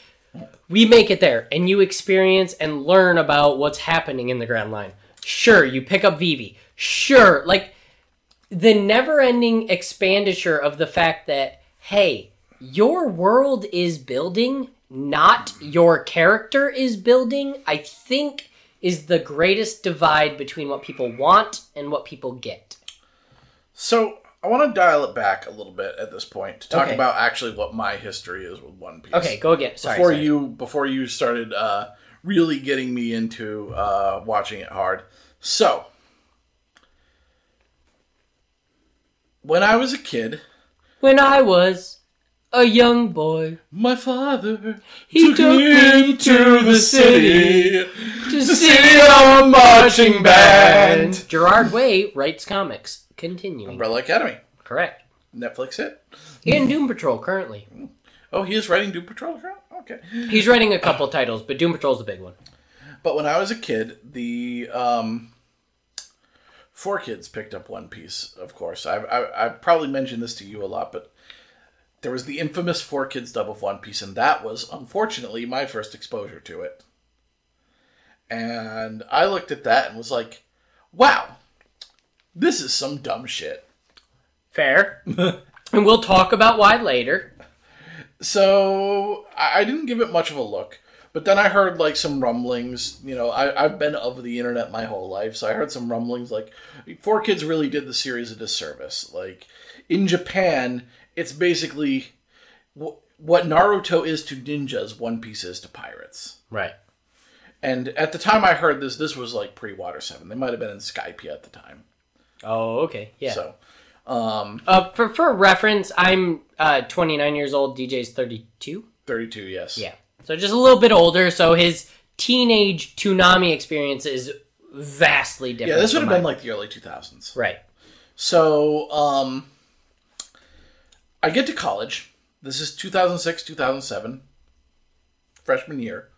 we make it there and you experience and learn about what's happening in the Grand Line. Sure, you pick up Vivi. Sure, like the never ending expenditure of the fact that, hey, your world is building, not your character is building, I think is the greatest divide between what people want and what people get. So I want to dial it back a little bit at this point to talk Okay. about actually what my history is with One Piece. Okay, go again. Sorry. before sorry. you before you started uh, really getting me into uh, watching it hard. So when I was a kid, When I was a young boy my father He took me to the city to see a marching band. Gerard Way writes comics. Continuing. Umbrella Academy, Correct. Netflix hit. And Doom Patrol currently. Oh, he is writing Doom Patrol. Okay. He's writing a couple titles, but Doom Patrol's the big one. But when I was a kid, the um, 4Kids picked up One Piece. Of course, I, I I probably mentioned this to you a lot, but there was the infamous 4Kids dub of One Piece, and that was unfortunately my first exposure to it. And I looked at that and was like, "Wow, this is some dumb shit." Fair. (laughs) and we'll talk about why later. So I, didn't give it much of a look, but then I heard like some rumblings. You know, I, I've been of the internet my whole life, so I heard some rumblings like 4Kids really did the series a disservice. Like in Japan, it's basically wh- what Naruto is to ninjas, One Piece is to pirates. Right. And at the time I heard this, this was like pre Water Seven. They might have been in Skype at the time. Oh, okay. Yeah. So um, uh, for for reference, I'm uh, 29 years old. DJ's 32. thirty-two, yes. Yeah. So just a little bit older. So his teenage Toonami experience is vastly different. Yeah, this would have been like the early two thousands. right. So, um, I get to college. This is 2006, 2007, freshman year.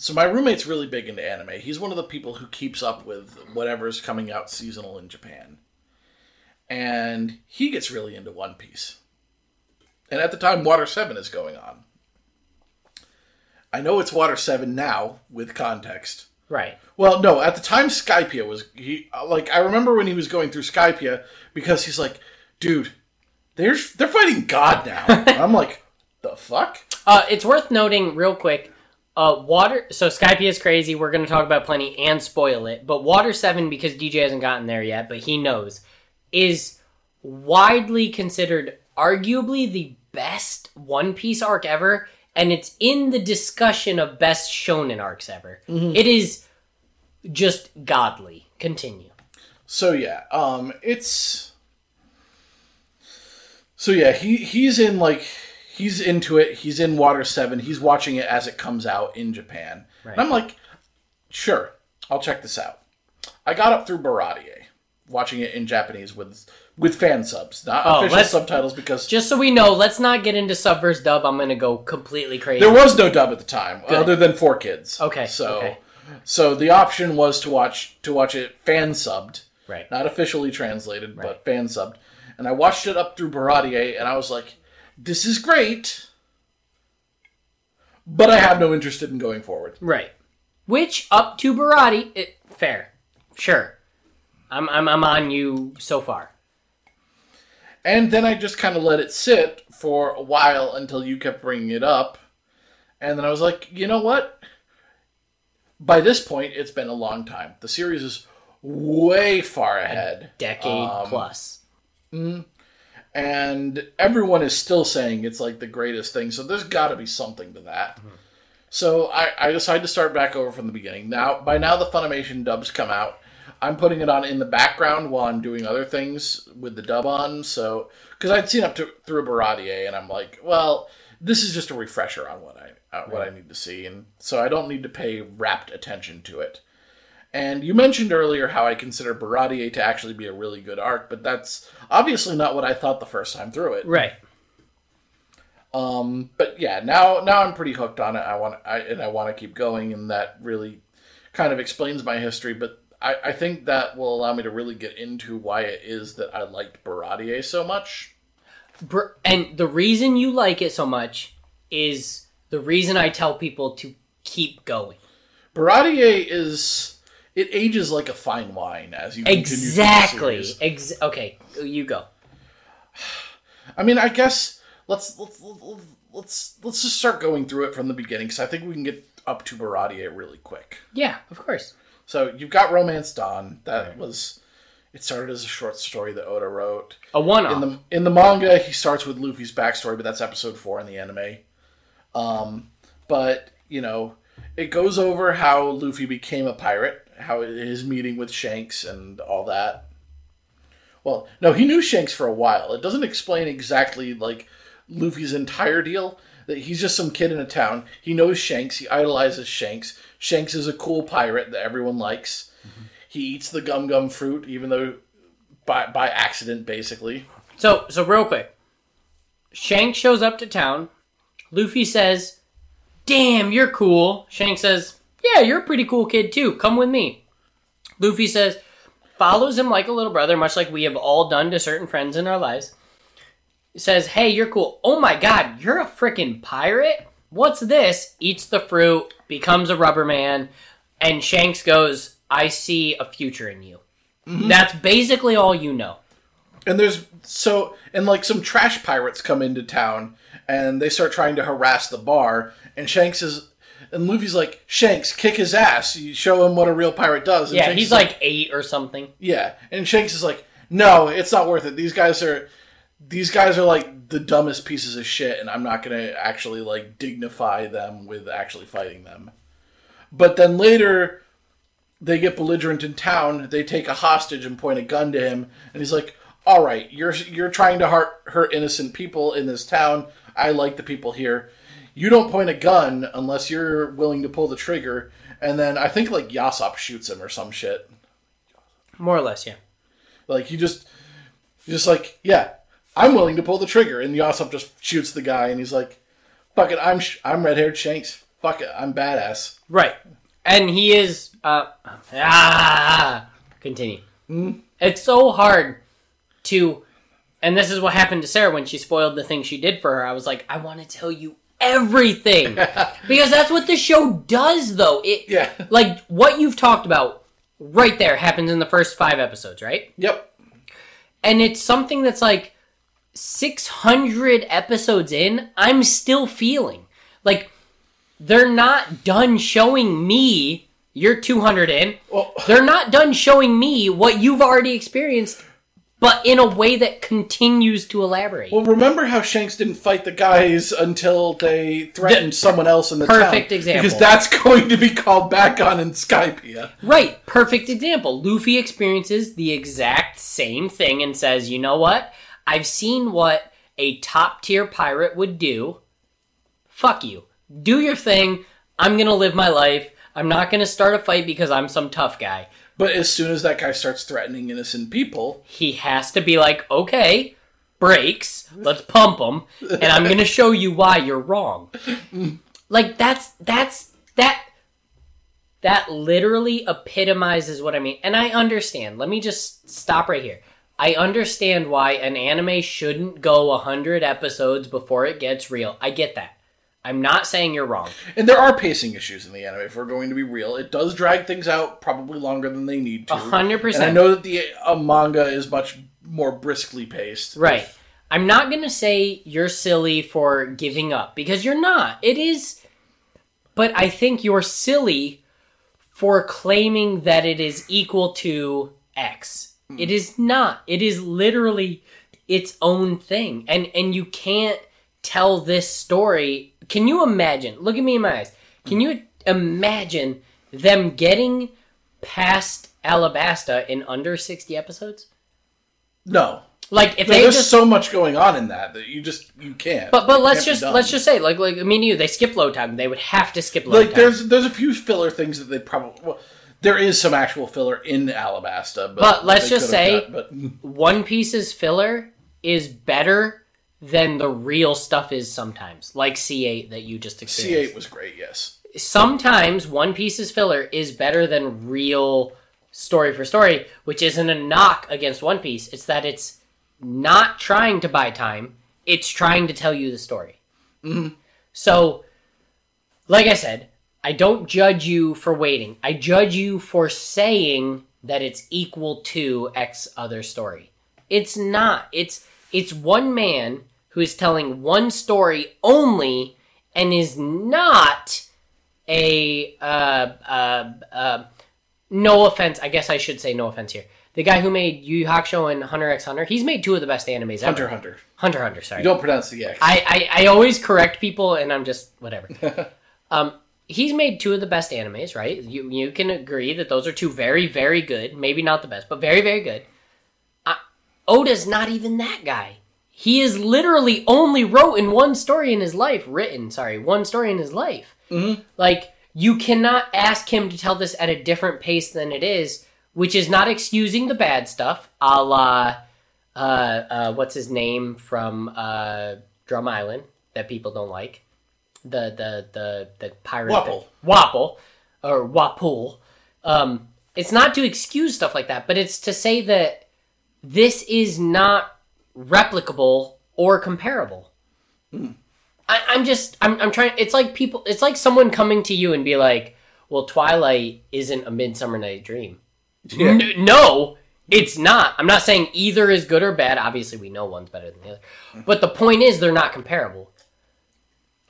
So my roommate's really big into anime. He's one of the people who keeps up with whatever's coming out seasonal in Japan. And he gets really into One Piece. And at the time Water 7 is going on. I know it's Water 7 now with context. Right. Well, no, at the time Skypiea was he like I remember when he was going through Skypiea because he's like, dude, they're they're fighting God now. (laughs) I'm like, the fuck? Uh, it's worth noting real quick. Uh, water. So Skype is crazy. We're going to talk about plenty and spoil it. But Water Seven, because DJ hasn't gotten there yet, but he knows, is widely considered arguably the best One Piece arc ever, and it's in the discussion of best shonen arcs ever. It is just godly. Continue. So yeah, um, it's so yeah. He he's in like he's into it. He's in Water Seven. He's watching it as it comes out in Japan. And I'm like, sure, I'll check this out. I got up through Baratie, watching it in Japanese with with fan subs, not Oh, official subtitles, because Just so we know, let's not get into sub versus dub. I'm gonna go completely crazy. there was no dub at the time, other than 4Kids. Okay, so okay. so the option was to watch to watch it fan subbed. right. not officially translated, Right. but fan subbed. And I watched it up through Baratie, and I was like, "This is great," but I have no interest in going forward. Right. Which up to Baratie, it, fair, sure. I'm I'm I'm on you so far. And then I just kind of let it sit for a while until you kept bringing it up, and then I was like, "You know what?" By this point, it's been a long time. The series is way far ahead. Decade Um, plus. And everyone is still saying it's like the greatest thing. So there's got to be something to that. So I, I decided to start back over from the beginning. Now, by now, the Funimation dubs come out. I'm putting it on in the background while I'm doing other things with the dub on. So because I'd seen up to through Baratie, and I'm like, well, this is just a refresher on what I uh, what I need to see, and so I don't need to pay rapt attention to it. And you mentioned earlier how I consider Baratie to actually be a really good arc, but that's obviously not what I thought the first time through it. Right. Um, but yeah, now now I'm pretty hooked on it. I want I and I want to keep going, and that really kind of explains my history. But I, I think that will allow me to really get into why it is that I liked Baratie so much. Br- And the reason you like it so much is the reason I tell people to keep going. Baratie is it ages like a fine wine as you continue the Exactly. Ex- okay, you go. I mean, I guess let's let's let's let's, let's just start going through it from the beginning because I think we can get up to Baratie really quick. Yeah, of course. So you've got Romance Dawn. That was it started as a short story that Oda wrote. A one In the in the manga, he starts with Luffy's backstory, but that's episode four in the anime. Um, but you know, it goes over how Luffy became a pirate, how his meeting with Shanks and all that. Well, no, he knew Shanks for a while. It doesn't explain exactly like Luffy's entire deal. That he's just some kid in a town. He knows Shanks. He idolizes Shanks. Shanks is a cool pirate that everyone likes. Mm-hmm. He eats the gum gum fruit, even though by by accident, basically. So, so real quick, Shank shows up to town. Luffy says, "Damn, you're cool." Shank says, "Yeah, you're a pretty cool kid too. Come with me." Luffy says, follows him like a little brother, much like we have all done to certain friends in our lives. Says, "Hey, you're cool. Oh my god, you're a freaking pirate. What's this?" Eats the fruit, becomes a rubber man, and Shanks goes, "I see a future in you." Mm-hmm. That's basically all you know. And there's so and like some trash pirates come into town and they start trying to harass the bar and Shanks is and Luffy's like Shanks kick his ass. You show him what a real pirate does. And Yeah, Shanks he's is like eight or something. yeah, and Shanks is like no, it's not worth it. These guys are these guys are like the dumbest pieces of shit and I'm not going to actually like dignify them with actually fighting them. But then later they get belligerent in town. They take a hostage and point a gun to him, and he's like, "All right, you're you're trying to hurt hurt innocent people in this town. I like the people here. You don't point a gun unless you're willing to pull the trigger." And then I think like Yasopp shoots him or some shit. More or less, yeah. Like he just, he's just like, "Yeah, I'm willing to pull the trigger," and Yasopp just shoots the guy, and he's like, "Fuck it, I'm sh- I'm red haired Shanks. Fuck it, I'm badass." Right. And he is uh ah continue. It's so hard to and this is what happened to Sarah when she spoiled the thing she did for her. I was like, I want to tell you everything. (laughs) because that's what the show does though. It Yeah. like what you've talked about right there happens in the first 5 episodes, right? Yep. and it's something that's like 600 episodes in i'm still feeling like they're not done showing me you're 200 in Well, (laughs) they're not done showing me what you've already experienced but in a way that continues to elaborate. Well, remember how Shanks didn't fight the guys until they threatened someone else in the Perfect town? example. Because that's (laughs) going to be called back on in Skypiea. Right, perfect example. Luffy experiences the exact same thing and says, "You know what? I've seen what a top tier pirate would do. Fuck you. Do your thing. I'm going to live my life. I'm not going to start a fight because I'm some tough guy." But as soon as that guy starts threatening innocent people, He has to be like, "Okay, brakes. Let's pump them, and I'm going to show you why you're wrong." Like that's that's that that literally epitomizes what I mean. And I understand. Let me just stop right here. I understand why an anime shouldn't go 100 episodes before it gets real. I get that. I'm not saying you're wrong. and there are pacing issues in the anime. If we're going to be real, it does drag things out probably longer than they need to. 100%. And I know that the uh, manga is much more briskly paced. Right. I'm not going to say you're silly for giving up because you're not. It is. But I think you're silly for claiming that it is equal to X. It is not. It is literally its own thing. And and you can't tell this story. Can you imagine? Look at me in my eyes. Can you imagine them getting past Alabasta in under 60 episodes? No. Like if No, they there's just so much going on in that that you just you can't. But but let's just let's just say like like me and you they skip load time they would have to skip load like time. there's there's a few filler things that they probably well, there is some actual filler in Alabasta, but, But let's just say- cut, but One Piece's filler is better than the real stuff is sometimes like G-8 that you just experienced. G-8 was great. Yes, Sometimes One Piece's filler is better than real story for story, which isn't a knock against One Piece. It's that it's not trying to buy time; it's trying to tell you the story. Mm-hmm. So, like I said, I don't judge you for waiting. I judge you for saying that it's equal to X other story. It's not. It's it's one man who is telling one story only and is not a uh, uh, uh, no offense. I guess I should say no offense here. The guy who made Yu Yu Hakusho and Hunter x Hunter, he's made two of the best animes Hunter ever. Hunter. Hunter Hunter, sorry. You don't pronounce the X. I, I, I always correct people and I'm just whatever. (laughs) um, he's made two of the best animes, right? You you can agree that those are two very very good. Maybe not the best, but very very good. Uh, Oda's not even that guy. He is literally only wrote in one story in his life. Written, sorry, one story in his life. Mm-hmm. Like you cannot ask him to tell this at a different pace than it is, which is not excusing the bad stuff, a la uh, uh, what's his name from uh, Drum Island that people don't like, the the the the pirate Wapple. Wapple or Wapul. Um, it's not to excuse stuff like that, but it's to say that this is not replicable or comparable. Hmm. I, I'm just I'm I'm trying. It's like people. It's like someone coming to you and be like, "Well, Twilight isn't a Midsummer Night Dream." Yeah. N- no, it's not. I'm not saying either is good or bad. Obviously, we know one's better than the other. Hmm. But the point is, they're not comparable.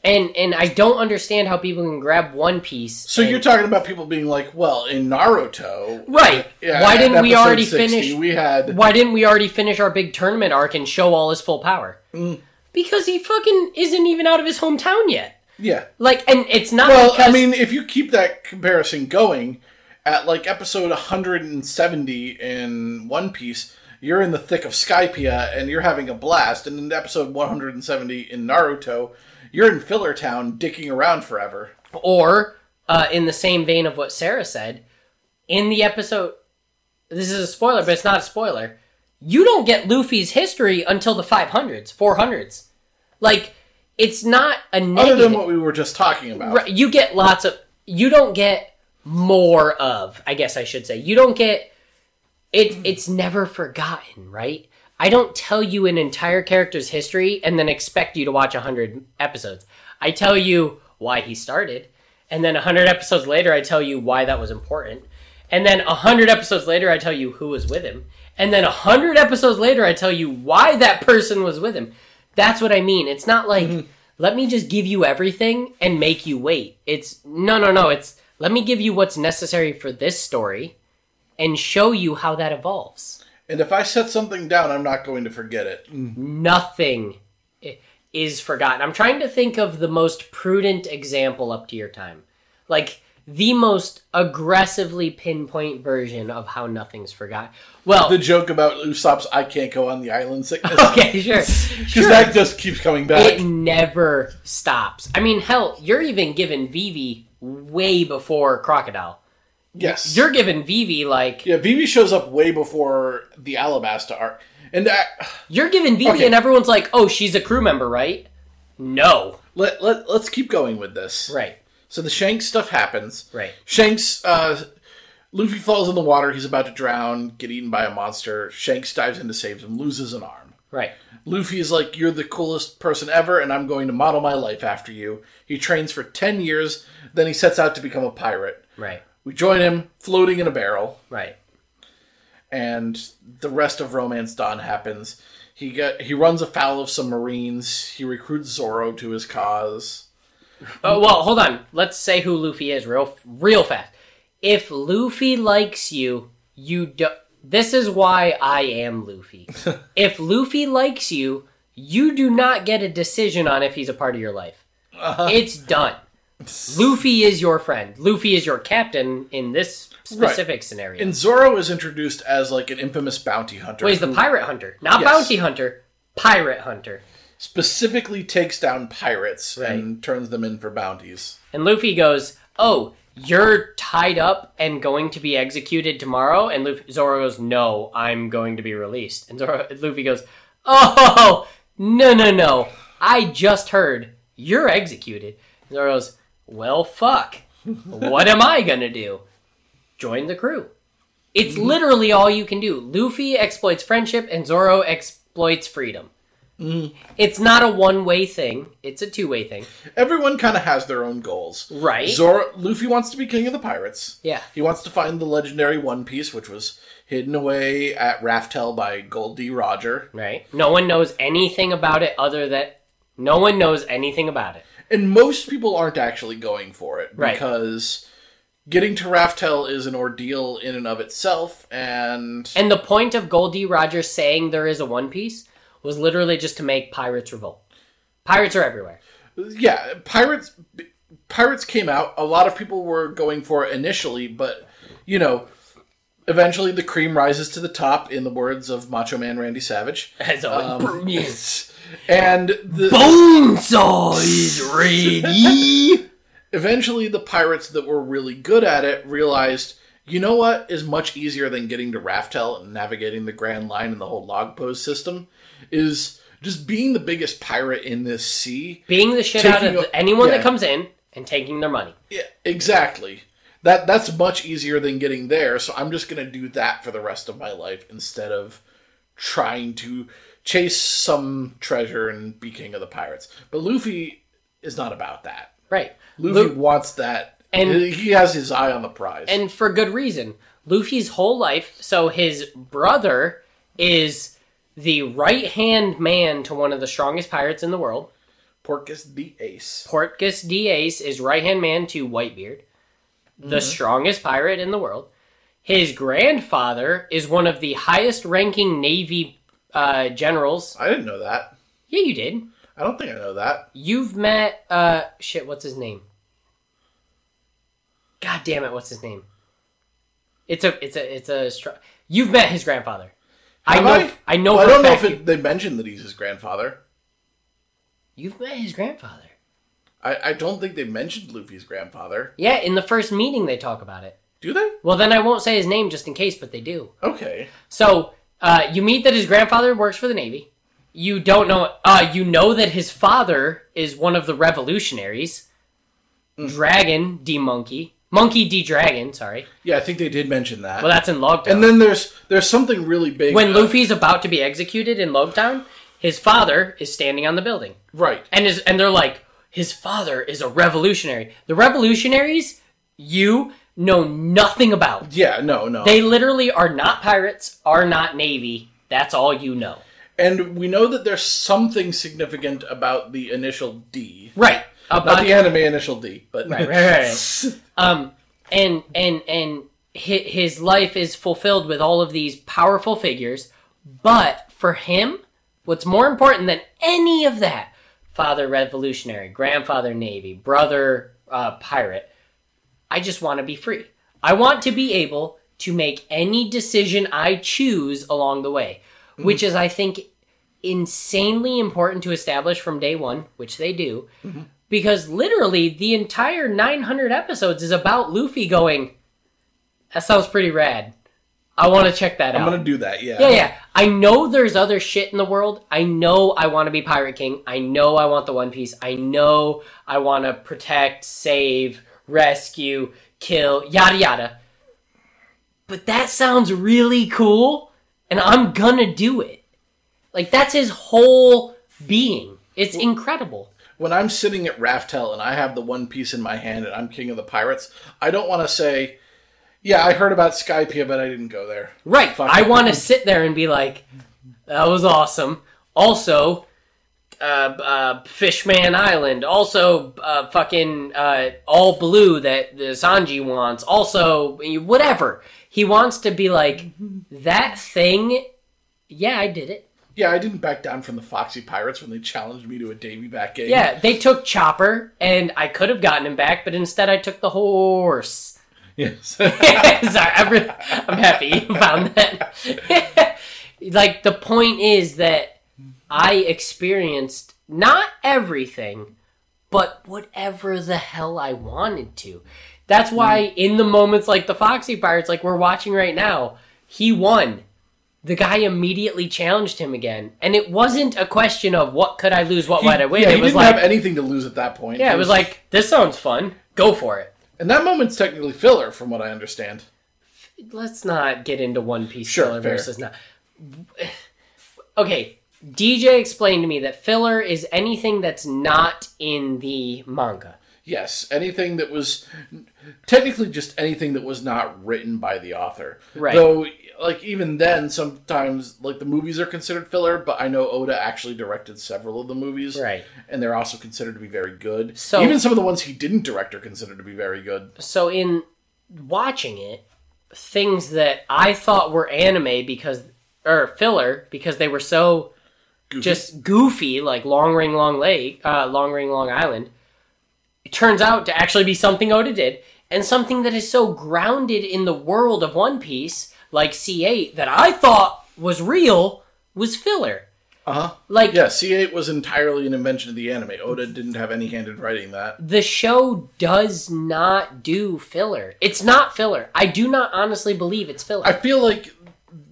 And and I don't understand how people can grab One Piece. so and- you're talking about people being like, well, in Naruto, right? yeah, Why didn't we already 60, finish? We had Why didn't we already finish our big tournament arc and show all his full power? Mm. Because he fucking isn't even out of his hometown yet. yeah. Like, and it's not Well, because I mean, if you keep that comparison going, at like episode 170 in One Piece, you're in the thick of Skypiea and you're having a blast, and in episode 170 in Naruto, you're in Filler Town dicking around forever. or uh, in the same vein of what Sarah said, in the episode, this is a spoiler, but it's not a spoiler. You don't get Luffy's history until the 500s, 400s. Like, it's not a Other than what we were just talking about. Right, you get lots of. You don't get more of. I guess I should say you don't get. It it's never forgotten, right? I don't tell you an entire character's history and then expect you to watch hundred episodes. I tell you why he started, and then hundred episodes later, I tell you why that was important, and then hundred episodes later, I tell you who was with him, and then hundred episodes later, I tell you why that person was with him. That's what I mean. It's not like mm-hmm. let me just give you everything and make you wait. It's no, no, no. It's let me give you what's necessary for this story and show you how that evolves. And if I set something down, I'm not going to forget it. Nothing is forgotten. I'm trying to think of the most prudent example up to your time. Like the most aggressively pinpoint version of how nothing's forgotten. Well, The joke about Usopp's "I can't go on the island" sickness (laughs) okay, sure. (laughs) because Sure. that just keeps coming back. it never stops. I mean, hell, you're even giving Vivi way before Crocodile. Yes, You're giving Vivi like yeah. Vivi shows up way before the Alabasta arc, and uh, you're giving Vivi, Okay. and everyone's like, "Oh, she's a crew member, right?" No, let let let's keep going with this. right, So the Shanks stuff happens. right, Shanks, uh, Luffy falls in the water. He's about to drown, get eaten by a monster. Shanks dives in to save him, loses an arm. right. Luffy is like, You're the coolest person ever, and I'm going to model my life after you. He trains for 10 years, then he sets out to become a pirate. Right, We join him floating in a barrel, right. and the rest of Romance Dawn happens. He get he runs afoul of some Marines. He recruits Zoro to his cause. Oh well, hold on. Let's say who Luffy is real, real fast. If Luffy likes you, you do. This is why I am Luffy. (laughs) if Luffy likes you, you do not get a decision on if he's a part of your life. Uh-huh. It's done. Luffy is your friend. Luffy is your captain in this specific scenario. And Zoro is introduced as like an infamous bounty hunter. Well, he's the pirate hunter, not Yes. bounty hunter. Pirate hunter. specifically takes down pirates Right. and turns them in for bounties. And Luffy goes, "Oh, you're tied up and going to be executed tomorrow." And Luffy, Zoro goes, "No, I'm going to be released." And Zoro, Luffy goes, "Oh, (laughs) no, no, no! I just heard you're executed." And Zoro goes, "Well, fuck. what am I gonna do? Join the crew." It's mm-hmm. literally all you can do. Luffy exploits friendship, and Zoro exploits freedom. Mm-hmm. It's not a one-way thing; it's a two-way thing, Everyone kind of has their own goals. right? Zoro, Luffy wants to be king of the pirates. yeah. He wants to find the legendary One Piece, which was hidden away at Raftel by Gold D. Roger. Right. No one knows anything about it other than no one knows anything about it. And most people aren't actually going for it Right. because getting to Raftel is an ordeal in and of itself. And And the point of Gold D. Roger's saying there is a One Piece was literally just to make pirates revolt. Pirates are everywhere. yeah, pirates pirates came out. A lot of people were going for it initially, but you know, eventually the cream rises to the top. In the words of Macho Man Randy Savage, As Um, (laughs) and the, Bonesaw is ready. (laughs) eventually the pirates that were really good at it realized. You know what is much easier than getting to Raftel and navigating the Grand Line and the whole log pose system is just being the biggest pirate in this sea Being the shit out of a- anyone yeah. that comes in and taking their money. Yeah, exactly. That that's much easier than getting there. So I'm just gonna do that for the rest of my life instead of trying to chase some treasure and be king of the pirates. But Luffy is not about that. Right. Luffy Lu- wants that, And- he has his eye on the prize. and for good reason. Luffy's whole life, so his brother is the right hand man to one of the strongest pirates in the world. Portgas D. Ace. Portgas D. Ace is right hand man to Whitebeard, the mm-hmm. strongest pirate in the world. His grandfather is one of the highest ranking Navy uh, generals. I didn't know that. Yeah, you did. I don't think I know that. You've met uh shit, what's his name? God damn it, what's his name? It's a it's a it's a str- You've met his grandfather. I Have know I? I know Well, I don't know if it, they mentioned that he's his grandfather. you've met his grandfather. I, I don't think they mentioned Luffy's grandfather. Yeah, in the first meeting they talk about it. Do they? Well, then I won't say his name just in case, but they do. Okay. So uh, you meet that his grandfather works for the Navy. You don't know. Uh, you know that his father is one of the revolutionaries. Dragon D Monkey, Monkey D Dragon. Sorry. Yeah, I think they did mention that. Well, that's in Logtown. and then there's there's something really big when uh, Luffy's about to be executed in Logtown, his father is standing on the building, right. and is and they're like, his father is a revolutionary. The revolutionaries, you know nothing about. Yeah, no, no. They literally are not pirates, are not navy. That's all you know. and we know that there's something significant about the initial D. Right. Not About the anime initial D, but Right, right, right, right. (laughs) um and and and his life is fulfilled with all of these powerful figures, but for him, what's more important than any of that, father revolutionary, grandfather navy, brother uh, pirate, I just want to be free. I want to be able to make any decision I choose along the way, mm-hmm. which is, I think, insanely important to establish from day one, which they do, mm-hmm. because literally the entire 900 episodes is about Luffy going, that sounds pretty rad. I want to check that out. I'm gonna do that. Yeah. Yeah, yeah. I know there's other shit in the world. I know I want to be Pirate King. I know I want the One Piece. I know I want to protect, save, rescue, kill, yada yada. But that sounds really cool, and I'm gonna do it. Like, that's his whole being. It's incredible. When I'm sitting at Raftel and I have the One Piece in my hand and I'm king of the pirates, I don't want to say, "Yeah, I heard about Skypiea, but I didn't go there." Right. Fuck I want to sit there and be like, that was awesome. Also, uh, uh, Fishman Island. Also, uh, fucking uh, all blue that the Sanji wants. Also, whatever. He wants to be like, that thing, yeah, I did it. Yeah, I didn't back down from the Foxy Pirates when they challenged me to a Davy back game. Yeah, they took Chopper, and I could have gotten him back, but instead I took the horse. Yes. (laughs) (laughs) Sorry, I'm, I'm happy you found that. (laughs) like the point is that I experienced not everything, but whatever the hell I wanted to. That's why mm. in the moments like the Foxy Pirates, like we're watching right now, he won. The guy immediately challenged him again, and it wasn't a question of what could I lose, what might I win. yeah, he it was didn't like, have anything to lose at that point. yeah, it was like this sounds fun. Go for it. and that moment's technically filler, from what I understand. let's not get into One Piece Sure, filler fair. versus not. (sighs) Okay, DJ explained to me that filler is anything that's not in the manga. Yes, anything that was technically just anything that was not written by the author. Right. Though, like even then, sometimes like the movies are considered filler, but I know Oda actually directed several of the movies, Right. And they're also considered to be very good. So- even some of the ones he didn't direct are considered to be very good. So in watching it, things that I thought were anime because or filler because they were so Goofy. just goofy, like Long Ring Long Lake, uh, Long Ring Long Island, it turns out to actually be something Oda did, and something that is so grounded in the world of One Piece, like G-8, that I thought was real, was filler. uh huh. Like Yeah, G-8 was entirely an invention of the anime. Oda didn't have any hand in writing that. the show does not do filler. It's not filler. I do not honestly believe it's filler. I feel like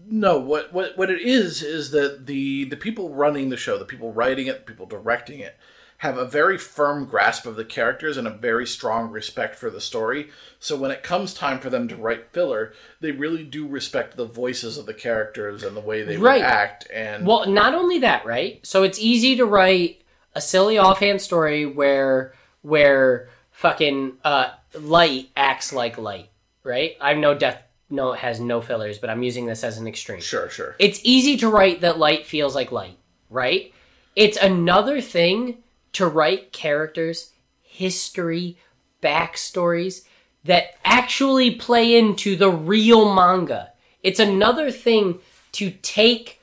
no, what what what it is is that the the people running the show, the people writing it, the people directing it, have a very firm grasp of the characters and a very strong respect for the story. So when it comes time for them to write filler, they really do respect the voices of the characters and the way they Right. act. And Well, not only that, right? So it's easy to write a silly offhand story where where fucking uh, light acts like light, right? I know death no it has no fillers, but I'm using this as an extreme. sure, sure, It's easy to write that light feels like light, right? It's another thing to write characters, history, backstories that actually play into the real manga. It's another thing to take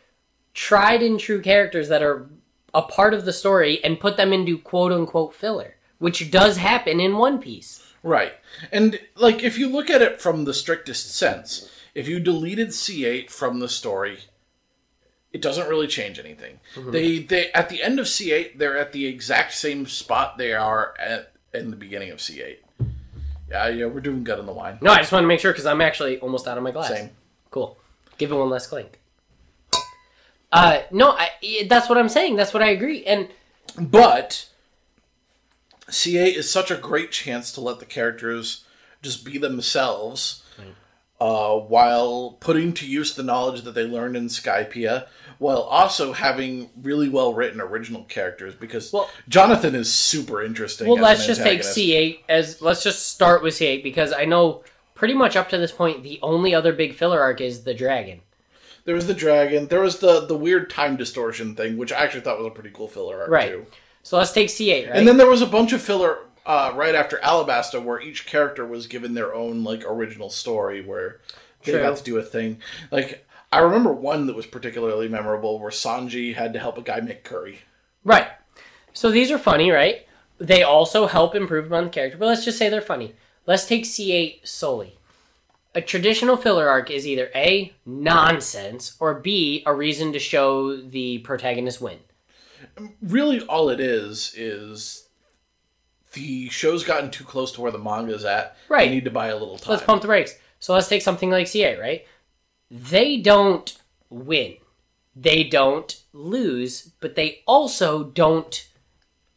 tried and true characters that are a part of the story and put them into quote unquote filler, which does happen in One Piece. Right. And like if you look at it from the strictest sense, if you deleted G-8 from the story, it doesn't really change anything. They they at the end of G-8, they're at the exact same spot they are at in the beginning of G-8. Yeah, yeah, we're doing good on the wine. No, I just want to make sure because I'm actually almost out of my glass. Same. Cool. Give it one less clink. Uh, no, i- that's what I'm saying. That's what I agree. And But G-8 is such a great chance to let the characters just be themselves uh, while putting to use the knowledge that they learned in Skypiea, while also having really well written original characters because Well- Jonathan is super interesting. well, as let's an just take. G-8 as let's just start with G-8 because I know pretty much up to this point the only other big filler arc is the dragon. There was the dragon. There was the the weird time distortion thing, which I actually thought was a pretty cool filler arc Right. too. So let's take G-8, right? And then there was a bunch of filler uh, right after Alabasta, where each character was given their own like original story, where they True. got to do a thing. Like I remember one that was particularly memorable, where Sanji had to help a guy make curry. Right. So these are funny, right? They also help improve upon the character, but let's just say they're funny. Let's take G-8 solely. A traditional filler arc is either A, nonsense, or B, a reason to show the protagonist win. Really, all it is is the show's gotten too close to where the manga's at. Right. They need to buy a little time. Let's pump the brakes. So let's take something like G-8, right? They don't win. They don't lose, but they also don't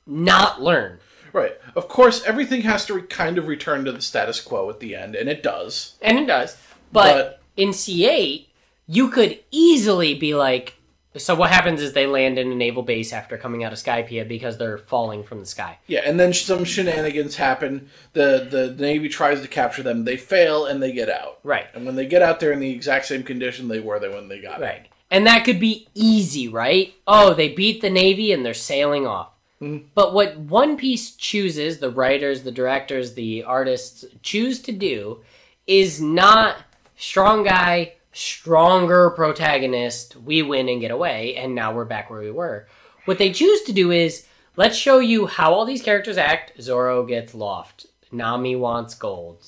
not learn. Right. Of course, everything has to re- kind of return to the status quo at the end, and it does. And it does. But, But- in G-8, you could easily be like so what happens is they land in a naval base after coming out of Skypiea because they're falling from the sky. Yeah, and then some shenanigans happen. The the Navy tries to capture them. They fail, and they get out. Right. And when they get out there in the exact same condition they were there when they got Right. And that could be easy, right? Oh, they beat the Navy and they're sailing off. Mm-hmm. But what One Piece chooses, the writers, the directors, the artists choose to do is not strong guy, stronger protagonist, we win and get away, and now we're back where we were. What they choose to do is let's show you how all these characters act. Zoro gets loft. Nami wants gold.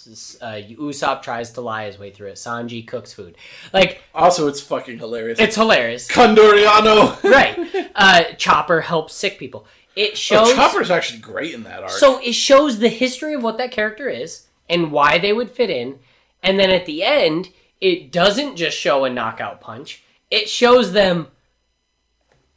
Uh, Usopp tries to lie his way through it. Sanji cooks food. Like, Also, it's fucking hilarious. it's hilarious. Condoriano. (laughs) right. Uh, Chopper helps sick people. It shows. Oh, Chopper's actually great in that arc. So it shows the history of what that character is and why they would fit in. And then at the end, it doesn't just show a knockout punch. It shows them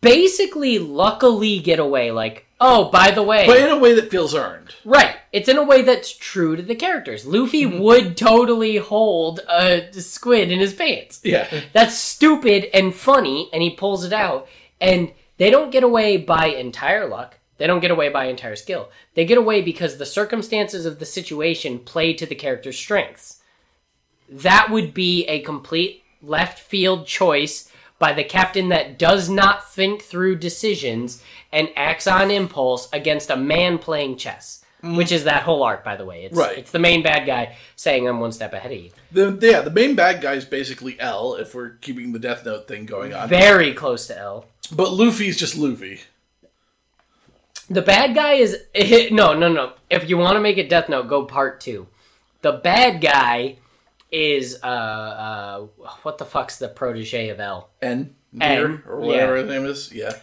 basically luckily get away. Like, oh, by the way. but in a way that feels earned. Right. It's in a way that's true to the characters. Luffy Mm-hmm. would totally hold a squid in his pants. Yeah. That's stupid and funny, and he pulls it out. And they don't get away by entire luck. They don't get away by entire skill. They get away because the circumstances of the situation play to the character's strengths. That would be a complete left field choice by the captain that does not think through decisions and acts on impulse against a man playing chess. Mm. Which is that whole arc, by the way. It's, Right. it's the main bad guy saying, I'm one step ahead of you. The, yeah, the main bad guy is basically L, if we're keeping the Death Note thing going on. Very close to L. But Luffy's just Luffy. The bad guy is (laughs) no, no, no. If you want to make it Death Note, go part two. The bad guy is uh, uh what the fuck's the protege of L? N. N, or whatever yeah. his name is. Yeah.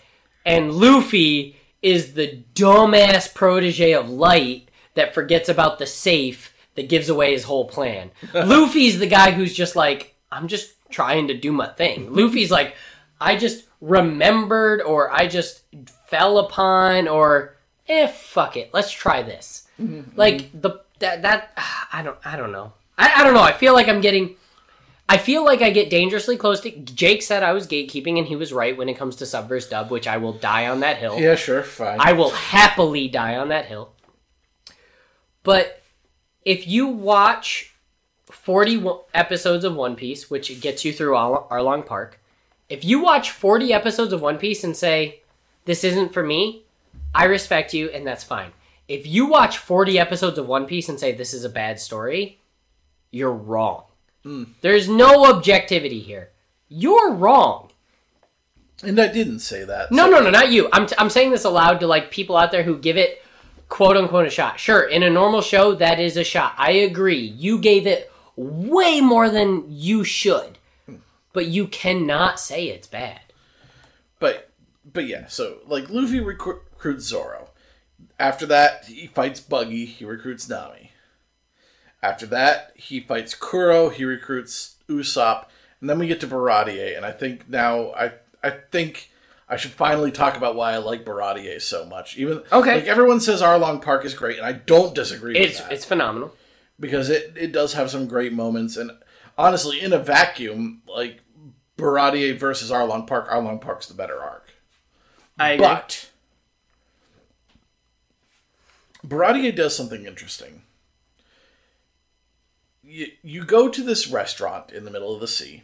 And Luffy is the dumbass protege of Light that forgets about the safe that gives away his whole plan. (laughs) Luffy's the guy who's just like, I'm just trying to do my thing. Luffy's like, I just remembered or I just fell upon or eh fuck it, let's try this. Like the that that (sighs) I don't I don't know. I, I don't know. I feel like I'm getting I feel like I get dangerously close to. Jake said I was gatekeeping, and he was right when it comes to sub Subverse Dub, which I will die on that hill. Yeah, sure, fine. I will happily die on that hill. But if you watch 40 episodes of One Piece, which gets you through Ar- Arlong Park, if you watch 40 episodes of One Piece and say, this isn't for me, I respect you, and that's fine. If you watch 40 episodes of One Piece and say, this is a bad story, you're wrong. Hmm. There's no objectivity here. You're wrong. and I didn't say that. No, no, no, not you. I'm, t- I'm saying this aloud to like people out there who give it quote unquote a shot. Sure, in a normal show, that is a shot. I agree. You gave it way more than you should, hmm. but you cannot say it's bad. But but yeah, so like Luffy recru- recruits Zoro. After that, he fights Buggy. He recruits Nami. After that, he fights Kuro. He recruits Usopp, and then we get to Baratie. And I think now I I think I should finally talk about why I like Baratie so much. Even Okay. like everyone says Arlong Park is great, and I don't disagree It's with that it's phenomenal. because it it does have some great moments. And honestly, in a vacuum, like Baratie versus Arlong Park, Arlong Park's the better arc. I agree. But Baratie does something interesting. You, you go to this restaurant in the middle of the sea.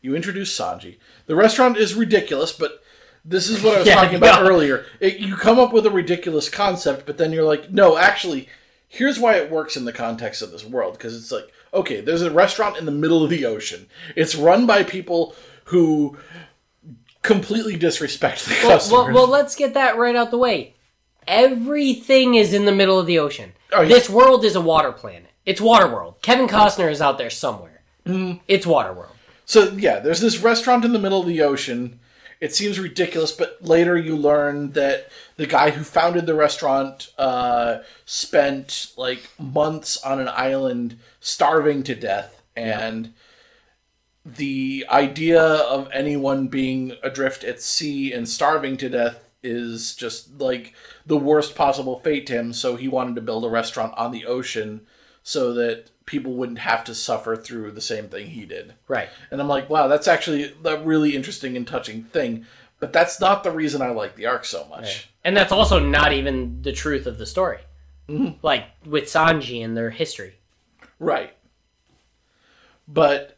You introduce Sanji. The restaurant is ridiculous, but This is what I was (laughs) Yeah, talking about no. earlier. It, you come up with a ridiculous concept, but then you're like, no, actually, here's why it works in the context of this world. Because it's like, okay, there's a restaurant in the middle of the ocean. It's run by people who completely disrespect the Well, customers. well, well, let's get that right out the way. Everything is in the middle of the ocean. Oh, yeah. This world is a water planet. It's Waterworld. Kevin Costner is out there somewhere. Mm-hmm. It's Waterworld. So yeah, there's this restaurant in the middle of the ocean. It seems ridiculous, but later you learn that the guy who founded the restaurant uh, spent like months on an island starving to death, and the idea of anyone being adrift at sea and starving to death is just like the worst possible fate to him. So he wanted to build a restaurant on the ocean so that people wouldn't have to suffer through the same thing he did. Right. And I'm like, wow, that's actually a really interesting and touching thing. But that's not the reason I like the arc so much. And that's also not even the truth of the story. Like with Sanji and their history. Right. But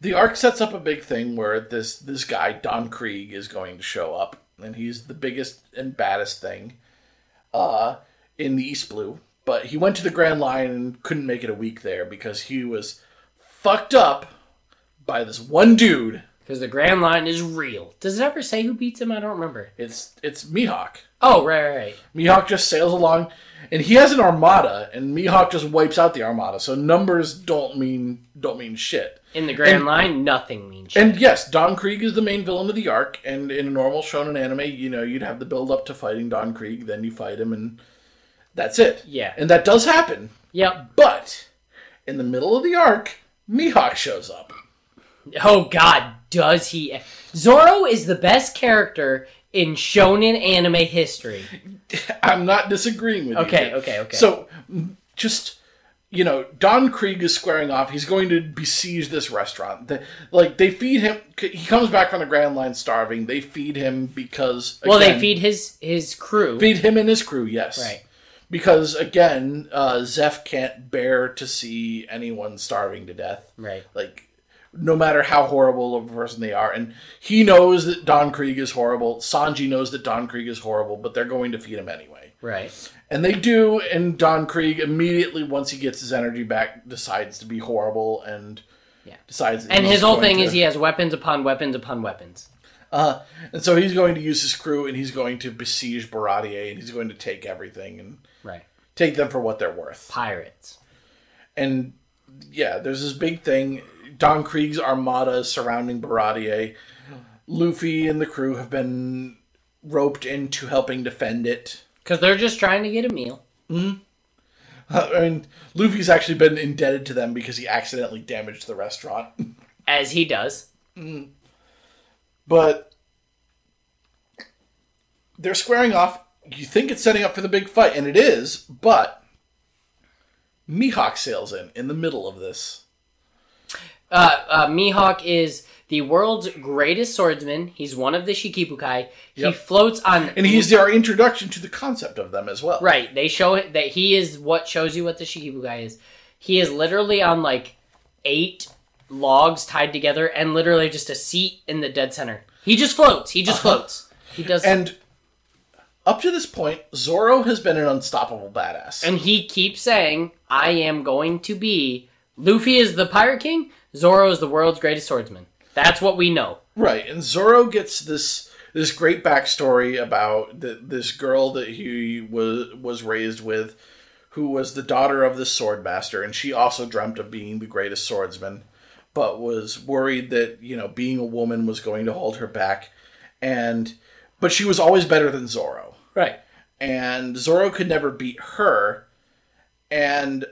the arc sets up a big thing where this this guy Don Krieg is going to show up, and he's the biggest and baddest thing uh, in the East Blue. But he went to the Grand Line and couldn't make it a week there because he was fucked up by this one dude. Because the Grand Line is real. Does it ever say who beats him? I don't remember. It's it's Mihawk. Oh, right, right, right. Mihawk just sails along, and he has an armada, and Mihawk just wipes out the armada. So numbers don't mean don't mean shit. In the Grand And- Line, nothing means shit. And yes, Don Krieg is the main villain of the arc. And in a normal shonen anime, you know, you'd have the build up to fighting Don Krieg, then you fight him, and that's it. Yeah. And that does happen. Yep. But in the middle of the arc, Mihawk shows up. Oh God, does he? Zoro is the best character in shonen anime history. (laughs) I'm not disagreeing with you. Okay, okay, okay. So, just you know, Don Krieg is squaring off. He's going to besiege this restaurant. The, like they feed him. He comes back from the Grand Line starving. They feed him because well, they feed his his crew. feed him and his crew. Yes, Right. Because again, uh, Zeph can't bear to see anyone starving to death. Right. Like. No matter how horrible of a person they are, and he knows that Don Krieg is horrible. Sanji knows that Don Krieg is horrible, but they're going to feed him anyway. Right. And they do, and Don Krieg immediately, once he gets his energy back, decides to be horrible and Yeah. decides. And his whole thing to- is he has weapons upon weapons upon weapons. uh, and so he's going to use his crew, and he's going to besiege Baratie, and he's going to take everything and. Take them for what they're worth. Pirates. And yeah, there's this big thing. Don Krieg's armada is surrounding Baratie. Luffy and the crew have been roped into helping defend it. Because they're just trying to get a meal. Mm-hmm. Uh, I mean, Luffy's actually been indebted to them because he accidentally damaged the restaurant. (laughs) As he does. Mm-hmm. But they're squaring off. You think it's setting up for the big fight, and it is, but Mihawk sails in in the middle of this. Uh, uh, Mihawk is the world's greatest swordsman. He's one of the Shichibukai. He Yep. floats on. And he's our introduction to the concept of them as well. Right. They show that he is what shows you what the Shichibukai is. He is literally on like eight logs tied together and literally just a seat in the dead center. He just floats. He just floats. He does. And up to this point, Zoro has been an unstoppable badass. And he keeps saying, I am going to be. Luffy is the Pirate King. Zoro is the world's greatest swordsman. That's what we know. Right, and Zoro gets this this great backstory about the, this girl that he was was raised with, who was the daughter of the sword master, and she also dreamt of being the greatest swordsman, but was worried that you know being a woman was going to hold her back, and but she was always better than Zoro, Right. and Zoro could never beat her, and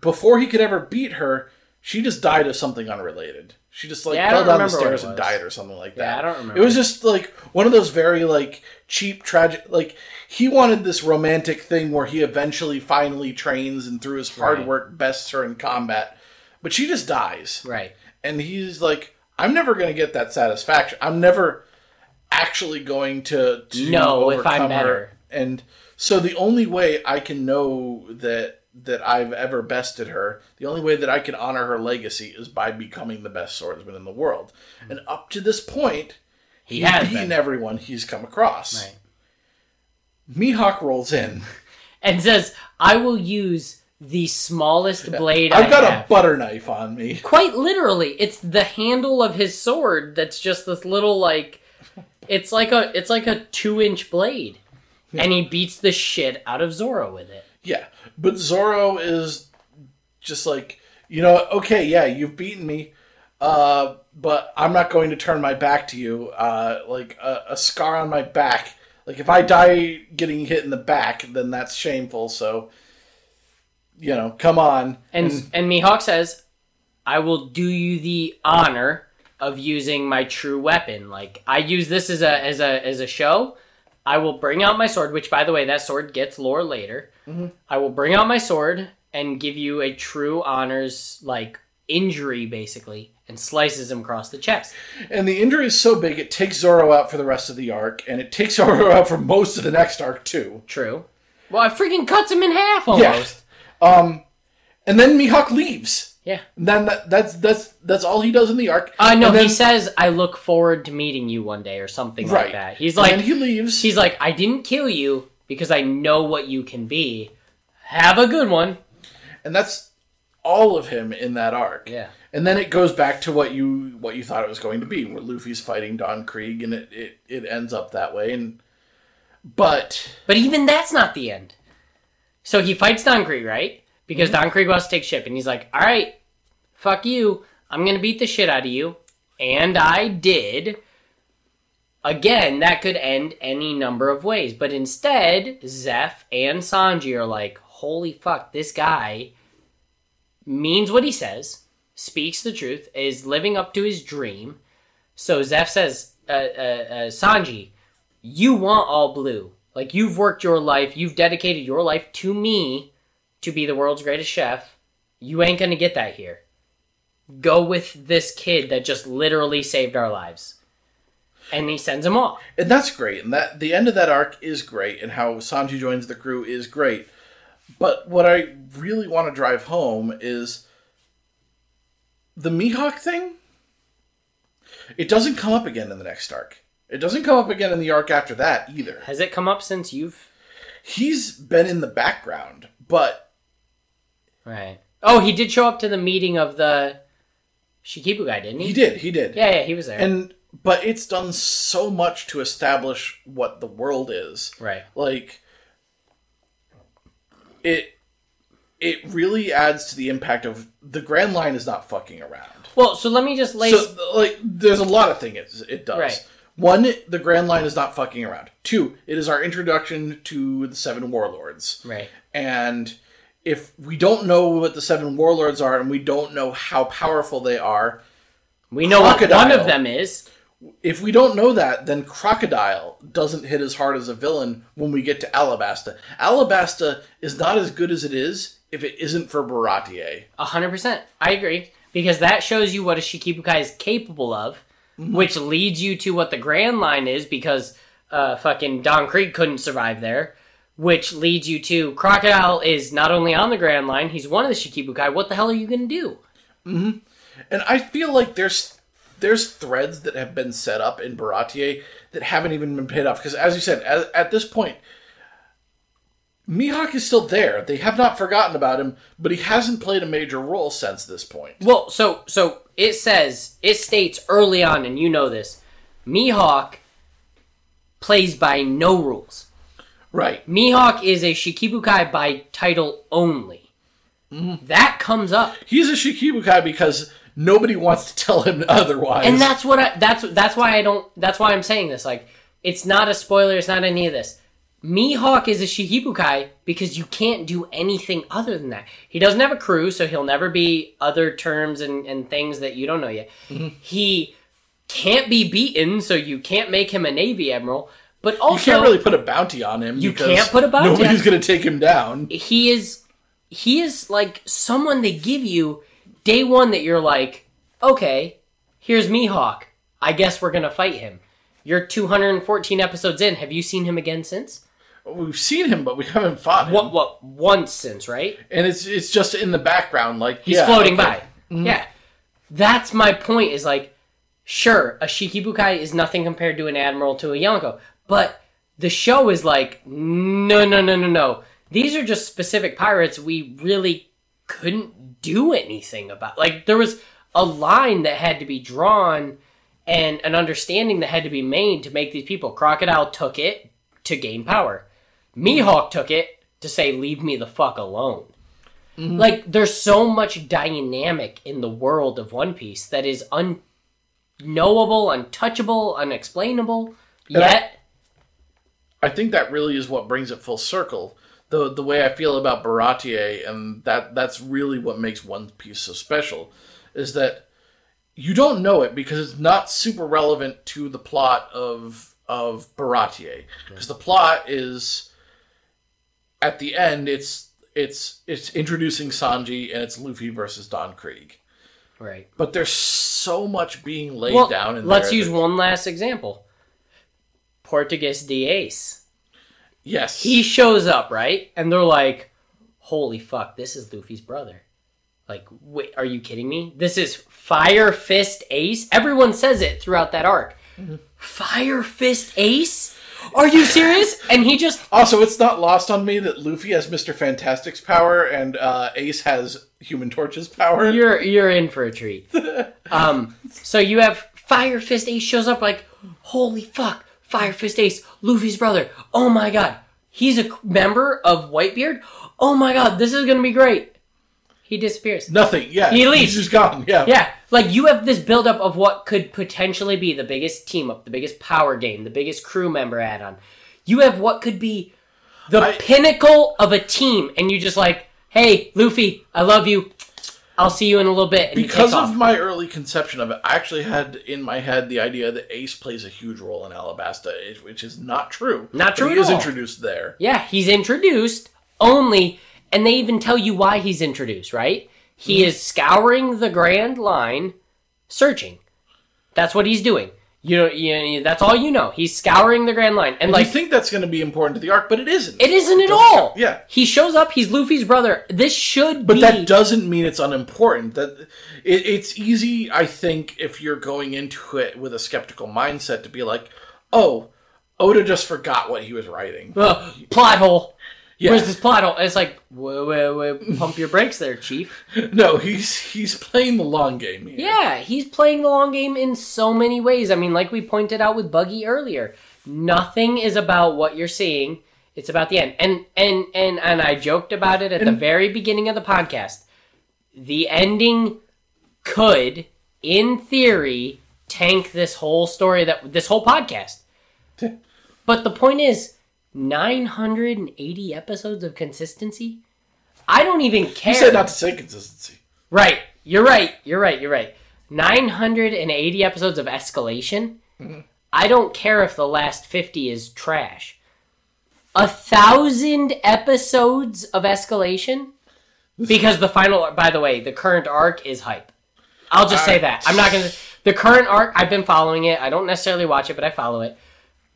before he could ever beat her, she just died of something unrelated. She just like Yeah, fell down the stairs and died or something like that. Yeah, I don't remember. It was just like one of those very like cheap tragic like he wanted this romantic thing where he eventually finally trains and through his hard Right. work bests her in combat. But she just dies. Right. And he's like, I'm never gonna get that satisfaction. I'm never actually going to, to No, if I'm better. her. And so the only way I can know that that I've ever bested her, the only way that I can honor her legacy is by becoming the best swordsman in the world. Hmm. And up to this point, He has beaten been. everyone he's come across. Right. Mihawk rolls in. (laughs) And says, I will use the smallest (laughs) blade I've got a butter knife on me. Quite literally, it's the handle of his sword that's just this little like it's like a it's like a two inch blade. And he beats the shit out of Zoro with it. Yeah, but Zoro is just like, you know, okay, yeah, you've beaten me, uh, but I'm not going to turn my back to you. Uh, like a, a scar on my back. Like if I die getting hit in the back, then that's shameful. So, you know, come on. And and Mihawk says, I will do you the honor of using my true weapon. Like I use this as a as a as a show. I will bring out my sword, which by the way, that sword gets lore later. I will bring out my sword and give you a true honors like injury basically and slices him across the chest. And the injury is so big, it takes Zoro out for the rest of the arc, and it takes (laughs) Zoro out for most of the next arc too. True. Well, I freaking cuts him in half almost. Um, and then Mihawk leaves. Yeah. And then that, that's that's that's all he does in the arc. Uh know he says I look forward to meeting you one day or something right. like that. He's And like then he leaves. He's like, I didn't kill you because I know what you can be. Have a good one. and that's all of him in that arc. Yeah. And then it goes back to what you what you thought it was going to be, where Luffy's fighting Don Krieg, and it it, it ends up that way. And but But even that's not the end. So he fights Don Krieg, right? Because Don Krieg wants to take ship, and he's like, all right, fuck you. I'm going to beat the shit out of you. And I did. Again, that could end any number of ways. But instead, Zeph and Sanji are like, holy fuck, this guy means what he says, speaks the truth, is living up to his dream. So Zeph says, uh, uh, uh, Sanji, you want all blue. Like you've worked your life, you've dedicated your life to me to be the world's greatest chef. You ain't gonna get that here. Go with this kid that just literally saved our lives. And he sends him off. and that's great. And that the end of that arc is great, and how Sanji joins the crew is great. But what I really want to drive home is the Mihawk thing. It doesn't come up again in the next arc. It doesn't come up again in the arc after that either. Has it come up since you've He's been in the background, but Right. Oh, he did show up to the meeting of the Shichibukai, didn't he? he did, he did. Yeah, yeah, he was there. And but it's done so much to establish what the world is. right. Like it it really adds to the impact of the Grand Line is not fucking around. Well, so let me just lay So like there's a lot of things it does. Right. One, the Grand Line is not fucking around. Two, it is our introduction to the Seven Warlords. Right. And if we don't know what the Seven Warlords are and we don't know how powerful they are, We know what one of them is. if we don't know that, then Crocodile doesn't hit as hard as a villain when we get to Alabasta. Alabasta is not as good as it is if it isn't for Baratie. A hundred percent. I agree. Because that shows you what a Shichibukai is capable of, which leads you to what the Grand Line is, because uh, fucking Don Krieg couldn't survive there. Which leads you to Crocodile is not only on the Grand Line, he's one of the Shichibukai. What the hell are you gonna do? Mm-hmm. And I feel like there's there's threads that have been set up in Baratie that haven't even been paid off. Because as you said, at, at this point, Mihawk is still there. They have not forgotten about him, but he hasn't played a major role since this point. Well, so so it says it states early on, and you know this. Mihawk plays by no rules. Right. Mihawk is a Shichibukai by title only. Mm-hmm. That comes up, He's a Shichibukai because nobody wants to tell him (laughs) otherwise. and that's what I. That's that's why I don't. That's why I'm saying this. Like, it's not a spoiler. It's not any of this. Mihawk is a Shichibukai because you can't do anything other than that. He doesn't have a crew, so he'll never be other terms and, and things that you don't know yet. Mm-hmm. He can't be beaten, so you can't make him a Navy Admiral. But you can't really put a bounty on him. You can't put a bounty Nobody's going to take him down. he is he is like someone they give you day one that you're like, okay, here's Mihawk. I guess we're gonna fight him. You're 214 episodes in. Have you seen him again since? We've seen him, but we haven't fought him. What? What? Once since, right? And it's it's just in the background, like He's yeah, floating okay. by. Mm-hmm. Yeah, that's my point. Is like Sure, a Shichibukai is nothing compared to an admiral to a Yonko, but the show is like, no, no, no, no, no. These are just specific pirates we really couldn't do anything about. Like there was a line that had to be drawn and an understanding that had to be made to make these people. Crocodile took it to gain power. Mihawk took it to say, "Leave me the fuck alone." Mm-hmm. Like there's so much dynamic in the world of One Piece that is unknowable, untouchable, unexplainable. Yet, I think that really is what brings it full circle. The the way I feel about Baratie, and that that's really what makes One Piece so special, is that you don't know it because it's not super relevant to the plot of of Baratie. Because the plot is at the end, it's it's it's introducing Sanji and it's Luffy versus Don Krieg. right? But there's so much being laid Well, down in let's use that- one last example. Portgas D. Ace. Yes, He shows up, right? And they're like, holy fuck, this is Luffy's brother. Like, wait, are you kidding me? This is Fire Fist Ace? Everyone says it throughout that arc. Fire Fist Ace? Are you serious? (laughs) And he just, Also, it's not lost on me that Luffy has Mister Fantastic's power and uh, Ace has Human Torch's power. you're you're in for a treat. (laughs) Um, so you have Fire Fist Ace shows up like, holy fuck, Fire Fist Ace, Luffy's brother. Oh my god, he's a member of Whitebeard. Oh my god, this is gonna be great. He disappears. Nothing. Yeah, He leaves. He's just gone. Yeah. Yeah, like you have this buildup of what could potentially be the biggest team up, the biggest power gain, the biggest crew member add on. You have what could be the I- pinnacle of a team, and you just like, hey, Luffy, I love you. I'll see you in a little bit. Because of my early conception of it, I actually had in my head the idea that Ace plays a huge role in Alabasta, which is not true. Not true He is all. introduced there. Yeah, he's introduced only, and they even tell you why he's introduced, right? He Mm-hmm. is scouring the Grand Line, searching. That's what he's doing. You know, you, that's all you know. He's scouring the Grand Line, and Like, like you think that's going to be important to the arc, but it isn't. it isn't at all. yeah. he shows up. He's Luffy's brother. This should be But be. that doesn't mean it's unimportant. That it, it's easy, I think, if you're going into it with a skeptical mindset, to be like, "Oh, Oda just forgot what he was writing." Ugh, plot hole. Yeah. Where's this plot hole? And it's like, wait, wait, wait, pump your brakes there, Chief. (laughs) No, he's he's playing the long game here. Yeah, he's playing the long game in so many ways. I mean, like we pointed out with Buggy earlier, nothing is about what you're seeing. It's about the end. And and and and I joked about it at the very beginning of the podcast. The ending could, in theory, tank this whole story that this whole podcast. But the point is, 980 episodes of consistency? I don't even care. You said not to say consistency. Right. You're right. You're right. You're right. 980 episodes of escalation. Mm-hmm. I don't care if the last 50 is trash. A thousand episodes of escalation? Because the final, by the way, the current arc is hype. I'll just say that. I'm not going to. The current arc, I've been following it. I don't necessarily watch it, but I follow it.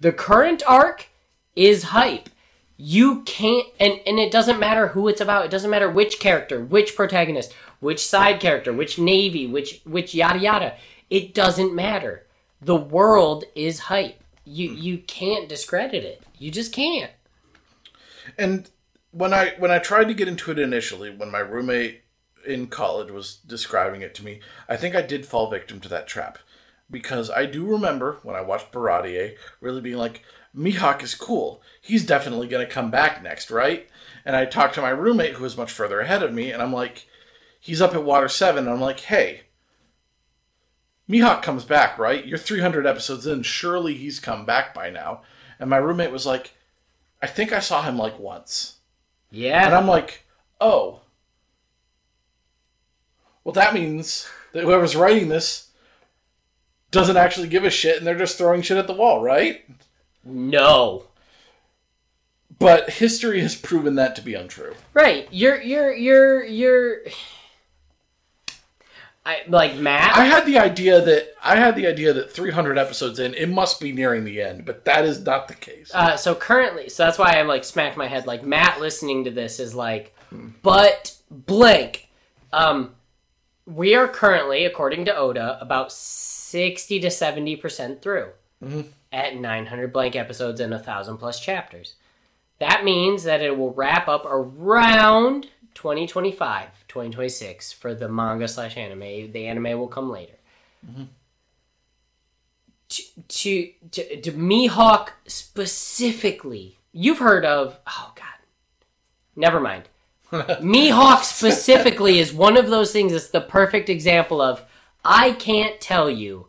The current arc is hype. You can't, and, and it doesn't matter who it's about. It doesn't matter which character, which protagonist, which side character, which navy, which which yada yada. It doesn't matter. The world is hype. You you can't discredit it. You just can't. And when I when I tried to get into it initially, when my roommate in college was describing it to me, I think I did fall victim to that trap. Because I do remember when I watched Baratie really being like, Mihawk is cool. He's definitely going to come back next, right? And I talked to my roommate who was much further ahead of me, and I'm like, he's up at Water 7, and I'm like, hey, Mihawk comes back, right? You're 300 episodes in. Surely he's come back by now. And my roommate was like, I think I saw him like once. Yeah. And I'm like, oh. Well, that means that whoever's writing this doesn't actually give a shit and they're just throwing shit at the wall, right? No. But history has proven that to be untrue. Right. You're you're you're you're. I like Matt. I had the idea that I had the idea that 300 episodes in, it must be nearing the end, but that is not the case. Uh, so currently, so that's why I'm like smacked my head. Like Matt listening to this is like, but blank. Um, we are currently, according to Oda, about 60 to 70% through at 900 blank episodes and 1,000 plus chapters. That means that it will wrap up around 2025, 2026 for the manga slash anime. The anime will come later. Mm-hmm. To, to, to, to Mihawk specifically, you've heard of, oh god, never mind. (laughs) Mihawk specifically is one of those things that's the perfect example of I can't tell you,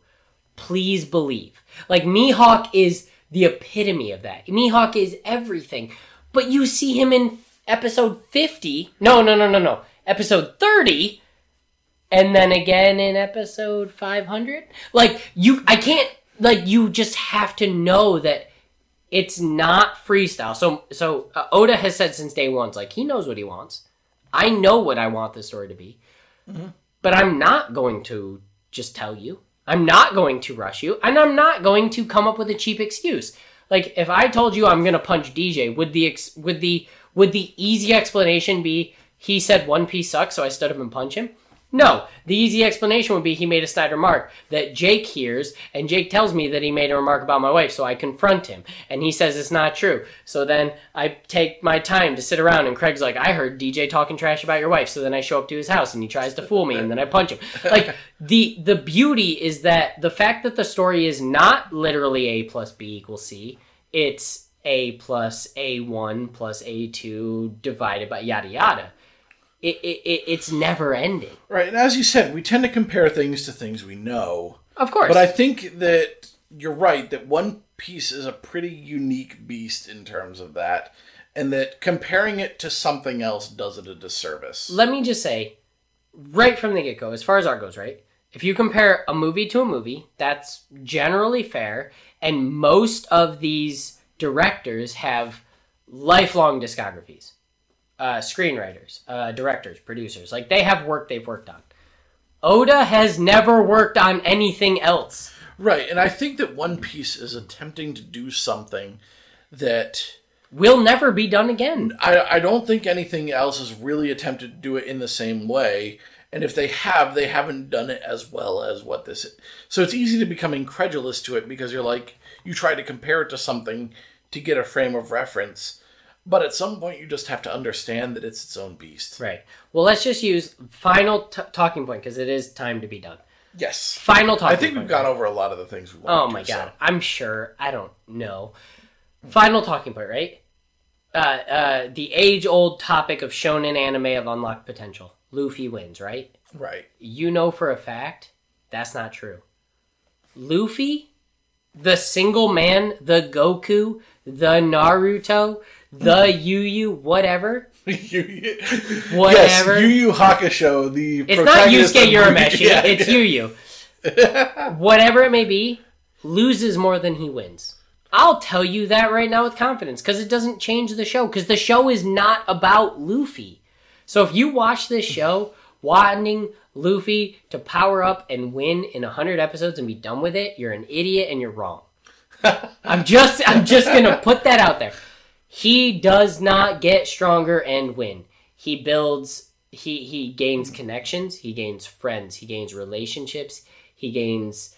please believe. Like Mihawk is the epitome of that. Mihawk is everything. But you see him in episode 50. No, no, no, no, no. Episode 30 and then again in episode 500. Like you I can't like you just have to know that it's not freestyle. So so uh, Oda has said since day one, like he knows what he wants. I know what I want the story to be, but I'm not going to just tell you. I'm not going to rush you, and I'm not going to come up with a cheap excuse. Like if I told you I'm gonna punch DJ, would the ex- would the would the easy explanation be he said One Piece sucks, so I stood up and punch him? No, the easy explanation would be he made a snide remark that Jake hears, and Jake tells me that he made a remark about my wife, so I confront him, and he says it's not true. So then I take my time to sit around, and Craig's like, I heard DJ talking trash about your wife, so then I show up to his house, and he tries to fool me, and then I punch him. (laughs) Like the the beauty is that the fact that the story is not literally A plus B equals C, it's A plus A one plus A two divided by yada yada. It, it, it it's never ending. Right, and as you said, we tend to compare things to things we know. Of course. But I think that you're right that One Piece is a pretty unique beast in terms of that, and that comparing it to something else does it a disservice. Let me just say, right from the get go, as far as art goes, right? If you compare a movie to a movie, that's generally fair, and most of these directors have lifelong discographies. Uh, screenwriters, uh, directors, producers. Like, they have work they've worked on. Oda has never worked on anything else. Right, and I think that One Piece is attempting to do something that Will never be done again. I, I don't think anything else has really attempted to do it in the same way. And if they have, they haven't done it as well as what this is. So it's easy to become incredulous to it because you're like, you try to compare it to something to get a frame of reference. But at some point, you just have to understand that it's its own beast. Right. Well, let's just use final t- talking point because it is time to be done. Yes. Final talking I think point. we've gone over a lot of the things we Oh my to, god, so- I'm sure. I don't know. Final talking point, right? Uh, uh, the age-old topic of shonen anime of unlocked potential. Luffy wins, right? Right. You know for a fact that's not true. Luffy, the single man, the Goku, the Naruto, the Yu Yu, whatever. (laughs) Yu Yu- Whatever. Yes, Yu Yu Hakusho, the It's not Yusuke Urameshi. (laughs) Yeah, it's yeah. Yu Yu. (laughs) Whatever it may be, loses more than he wins. I'll tell you that right now with confidence because it doesn't change the show because the show is not about Luffy. So if you watch this show wanting Luffy to power up and win in 100 episodes and be done with it, you're an idiot and you're wrong. I'm just I'm just going to put that out there. He does not get stronger and win. He builds he he gains connections, he gains friends, he gains relationships, he gains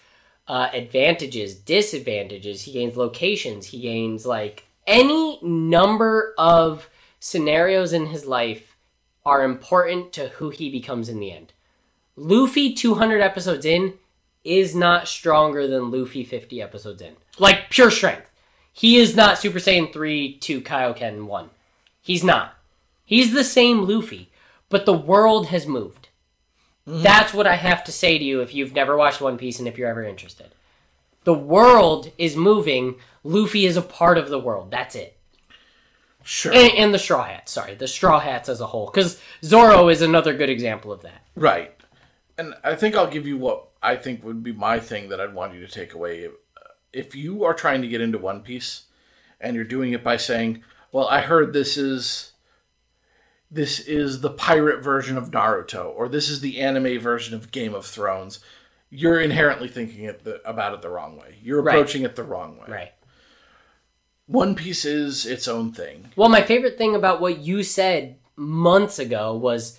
uh, advantages, disadvantages, he gains locations, he gains like any number of scenarios in his life are important to who he becomes in the end. Luffy 200 episodes in is not stronger than Luffy 50 episodes in. Like pure strength. He is not Super Saiyan 3 to Kaioken 1. He's not. He's the same Luffy, but the world has moved. Mm-hmm. That's what I have to say to you if you've never watched One Piece and if you're ever interested. The world is moving. Luffy is a part of the world. That's it. Sure. And, and the Straw Hats. Sorry, the Straw Hats as a whole. Because Zoro is another good example of that. Right. And I think I'll give you what I think would be my thing that I'd want you to take away. If you are trying to get into One Piece and you're doing it by saying, "Well, I heard this is this is the pirate version of Naruto or this is the anime version of Game of Thrones," you're inherently thinking it the, about it the wrong way. You're Right. approaching it the wrong way. Right. One Piece is its own thing. Well, my favorite thing about what you said months ago was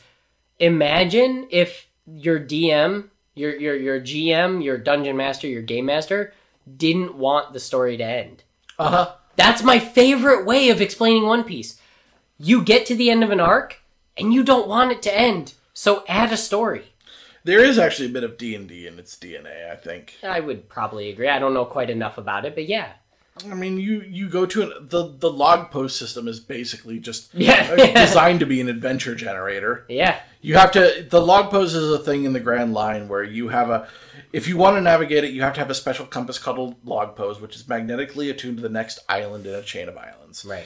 imagine if your DM, your your your GM, your dungeon master, your game master didn't want the story to end. Uh huh. That's my favorite way of explaining One Piece. You get to the end of an arc and you don't want it to end. So add a story. There is actually a bit of D and D in its DNA. I think. I would probably agree. I don't know quite enough about it, but yeah. I mean, you you go to an, the the log post system is basically just Yeah. (laughs) designed to be an adventure generator. Yeah. You have to. The log post is a thing in the Grand Line where you have a. If you want to navigate it, you have to have a special compass called log post, which is magnetically attuned to the next island in a chain of islands. Right.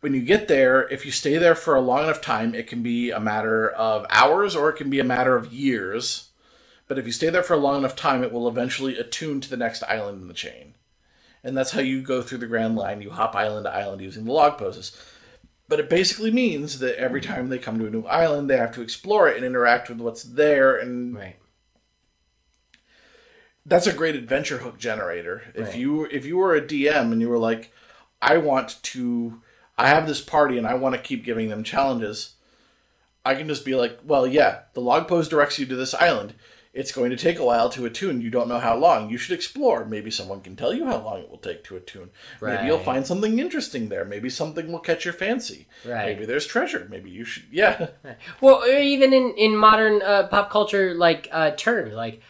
When you get there, if you stay there for a long enough time, it can be a matter of hours or it can be a matter of years. But if you stay there for a long enough time, it will eventually attune to the next island in the chain. And that's how you go through the Grand Line. You hop island to island using the log poses. But it basically means that every mm-hmm. time they come to a new island, they have to explore it and interact with what's there. And Right. that's a great adventure hook generator. If Right. you if you were a DM and you were like, I want to, I have this party and I want to keep giving them challenges, I can just be like, well, yeah, the log post directs you to this island. It's going to take a while to attune. You don't know how long. You should explore. Maybe someone can tell you how long it will take to attune. Maybe you'll find something interesting there. Maybe something will catch your fancy. Right. Maybe there's treasure. Maybe you should. Yeah. (laughs) Well, or even in in modern uh, pop culture, like uh, terms, like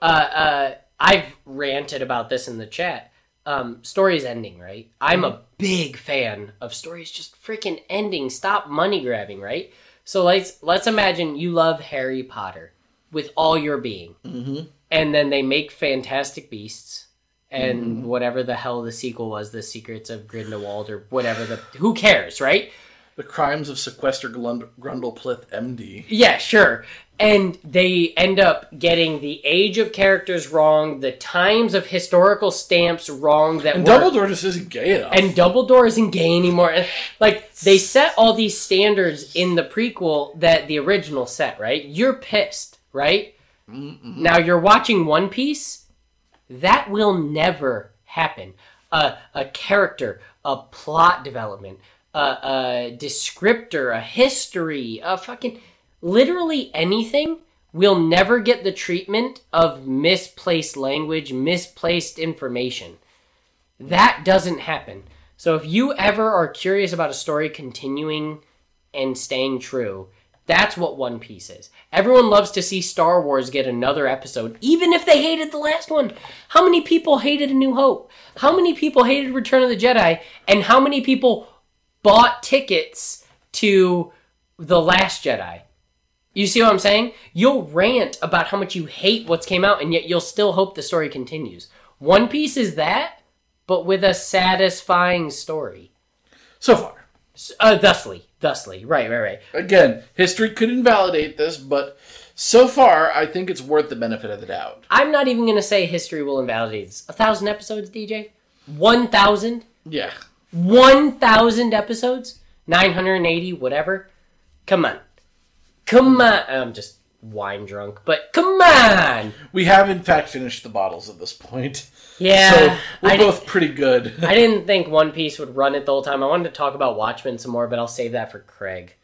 uh, uh, I've ranted about this in the chat. Um, stories ending, right? I'm a big fan of stories just freaking ending. Stop money grabbing, right? So let's let's imagine you love Harry Potter with all your being, Mm-hmm. and then they make Fantastic Beasts and whatever the hell the sequel was, The Secrets of Grindelwald or whatever the who cares, right? The Crimes of Sequester Glund- Grundleplith, MD. Yeah, sure. And they end up getting the age of characters wrong, the times of historical stamps wrong that And were Dumbledore just isn't gay enough. and Dumbledore isn't gay anymore. Like they set all these standards in the prequel that the original set, right? You're pissed, right? Mm-hmm. Now you're watching One Piece. That will never happen. A a character, a plot development, a, a descriptor, a history, a fucking literally anything will never get the treatment of misplaced language, misplaced information. That doesn't happen. So if you ever are curious about a story continuing and staying true, that's what One Piece is. Everyone loves to see Star Wars get another episode, even if they hated the last one. How many people hated A New Hope? How many people hated Return of the Jedi? And how many people bought tickets to The Last Jedi? You see what I'm saying? You'll rant about how much you hate what's came out, and yet you'll still hope the story continues. One Piece is that, but with a satisfying story. so far. Uh, thusly, thusly, right, right, right. Again, history could invalidate this, but so far, I think it's worth the benefit of the doubt. I'm not even gonna say history will invalidate this. A thousand episodes, DJ. One thousand. Yeah. One thousand episodes. Nine hundred and eighty, whatever. Come on, come on. I'm just wine drunk, but come on. We have, in fact, finished the bottles at this point. (laughs) Yeah, so we're I both pretty good. (laughs) I didn't think One Piece would run it the whole time. I wanted to talk about Watchmen some more, but I'll save that for Craig.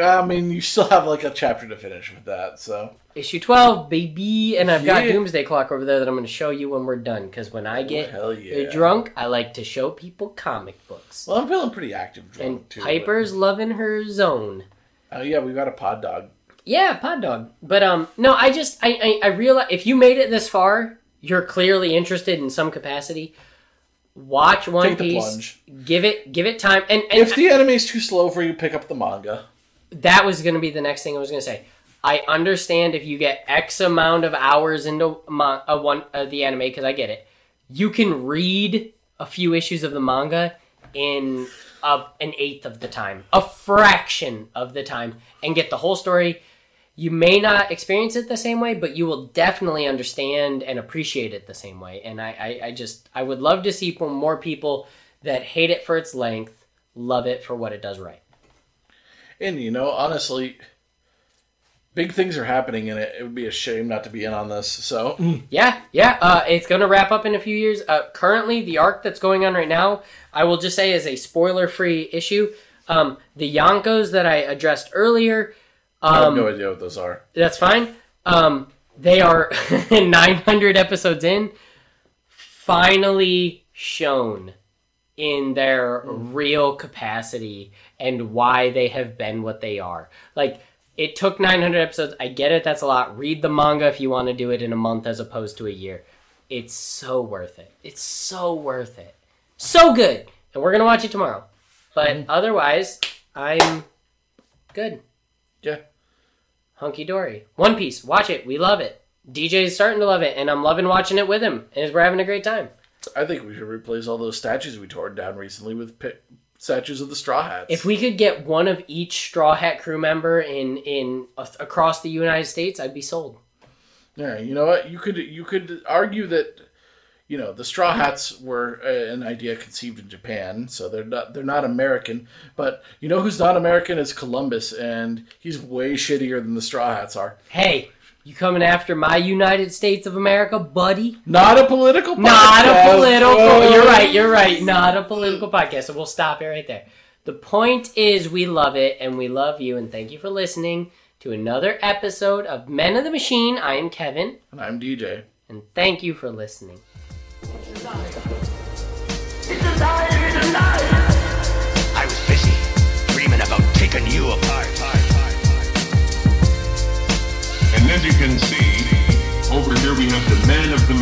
I mean, you still have like a chapter to finish with that, so. Issue 12, baby. And I've got Doomsday Clock over there that I'm going to show you when we're done. Because when I get hell yeah. drunk, I like to show people comic books. Well, I'm feeling pretty active drunk, and too. Piper's loving her zone. but- Oh, yeah, we got a pod dog. Yeah, Pod Dog. But um, no, I just I, I I realize if you made it this far, you're clearly interested in some capacity. Watch One Take Piece. Give it give it time. And and If the anime's too slow for you, pick up the manga. that was going to be the next thing I was going to say. I understand if you get X amount of hours into uh, one uh, the anime because I get it. You can read a few issues of the manga in uh, an eighth of the time, a fraction of the time, and get the whole story. You may not experience it the same way, but you will definitely understand and appreciate it the same way. And I, I, I just I would love to see more people that hate it for its length love it for what it does right. And, you know, honestly, big things are happening in it. It would be a shame not to be in on this, so. (laughs) Yeah, yeah. Uh, it's going to wrap up in a few years. Uh, currently, the arc that's going on right now, I will just say, is a spoiler-free issue. Um, the Yonkos that I addressed earlier I have Um, no idea what those are. That's fine. Um, they are (laughs) 900 episodes in, finally shown in their real capacity and why they have been what they are. Like, it took 900 episodes. I get it, that's a lot. Read the manga if you want to do it in a month as opposed to a year. It's so worth it. It's so worth it. So good. And we're going to watch it tomorrow. But otherwise, I'm good Yeah. Hunky dory. One Piece, watch it. We love it. DJ is starting to love it, and I'm loving watching it with him, and we're having a great time. I think we should replace all those statues we tore down recently with pi- statues of the Straw Hats. If we could get one of each Straw Hat crew member in in across the United States, I'd be sold. yeah, you know what? You could you could argue that you know the Straw Hats were uh, an idea conceived in Japan, so they're not they're not American. But you know who's not American is Columbus, and he's way shittier than the Straw Hats are. Hey, you coming after my United States of America, buddy? Not a political. Not a podcast. political. Oh. You're right. You're right. Not a political podcast. So we'll stop it right there. The point is, we love it and we love you, and thank you for listening to another episode of Men of the Machine. I am Kevin, And I'm DJ. and thank you for listening. I was busy dreaming about taking you apart. And as you can see, over here we have the man of the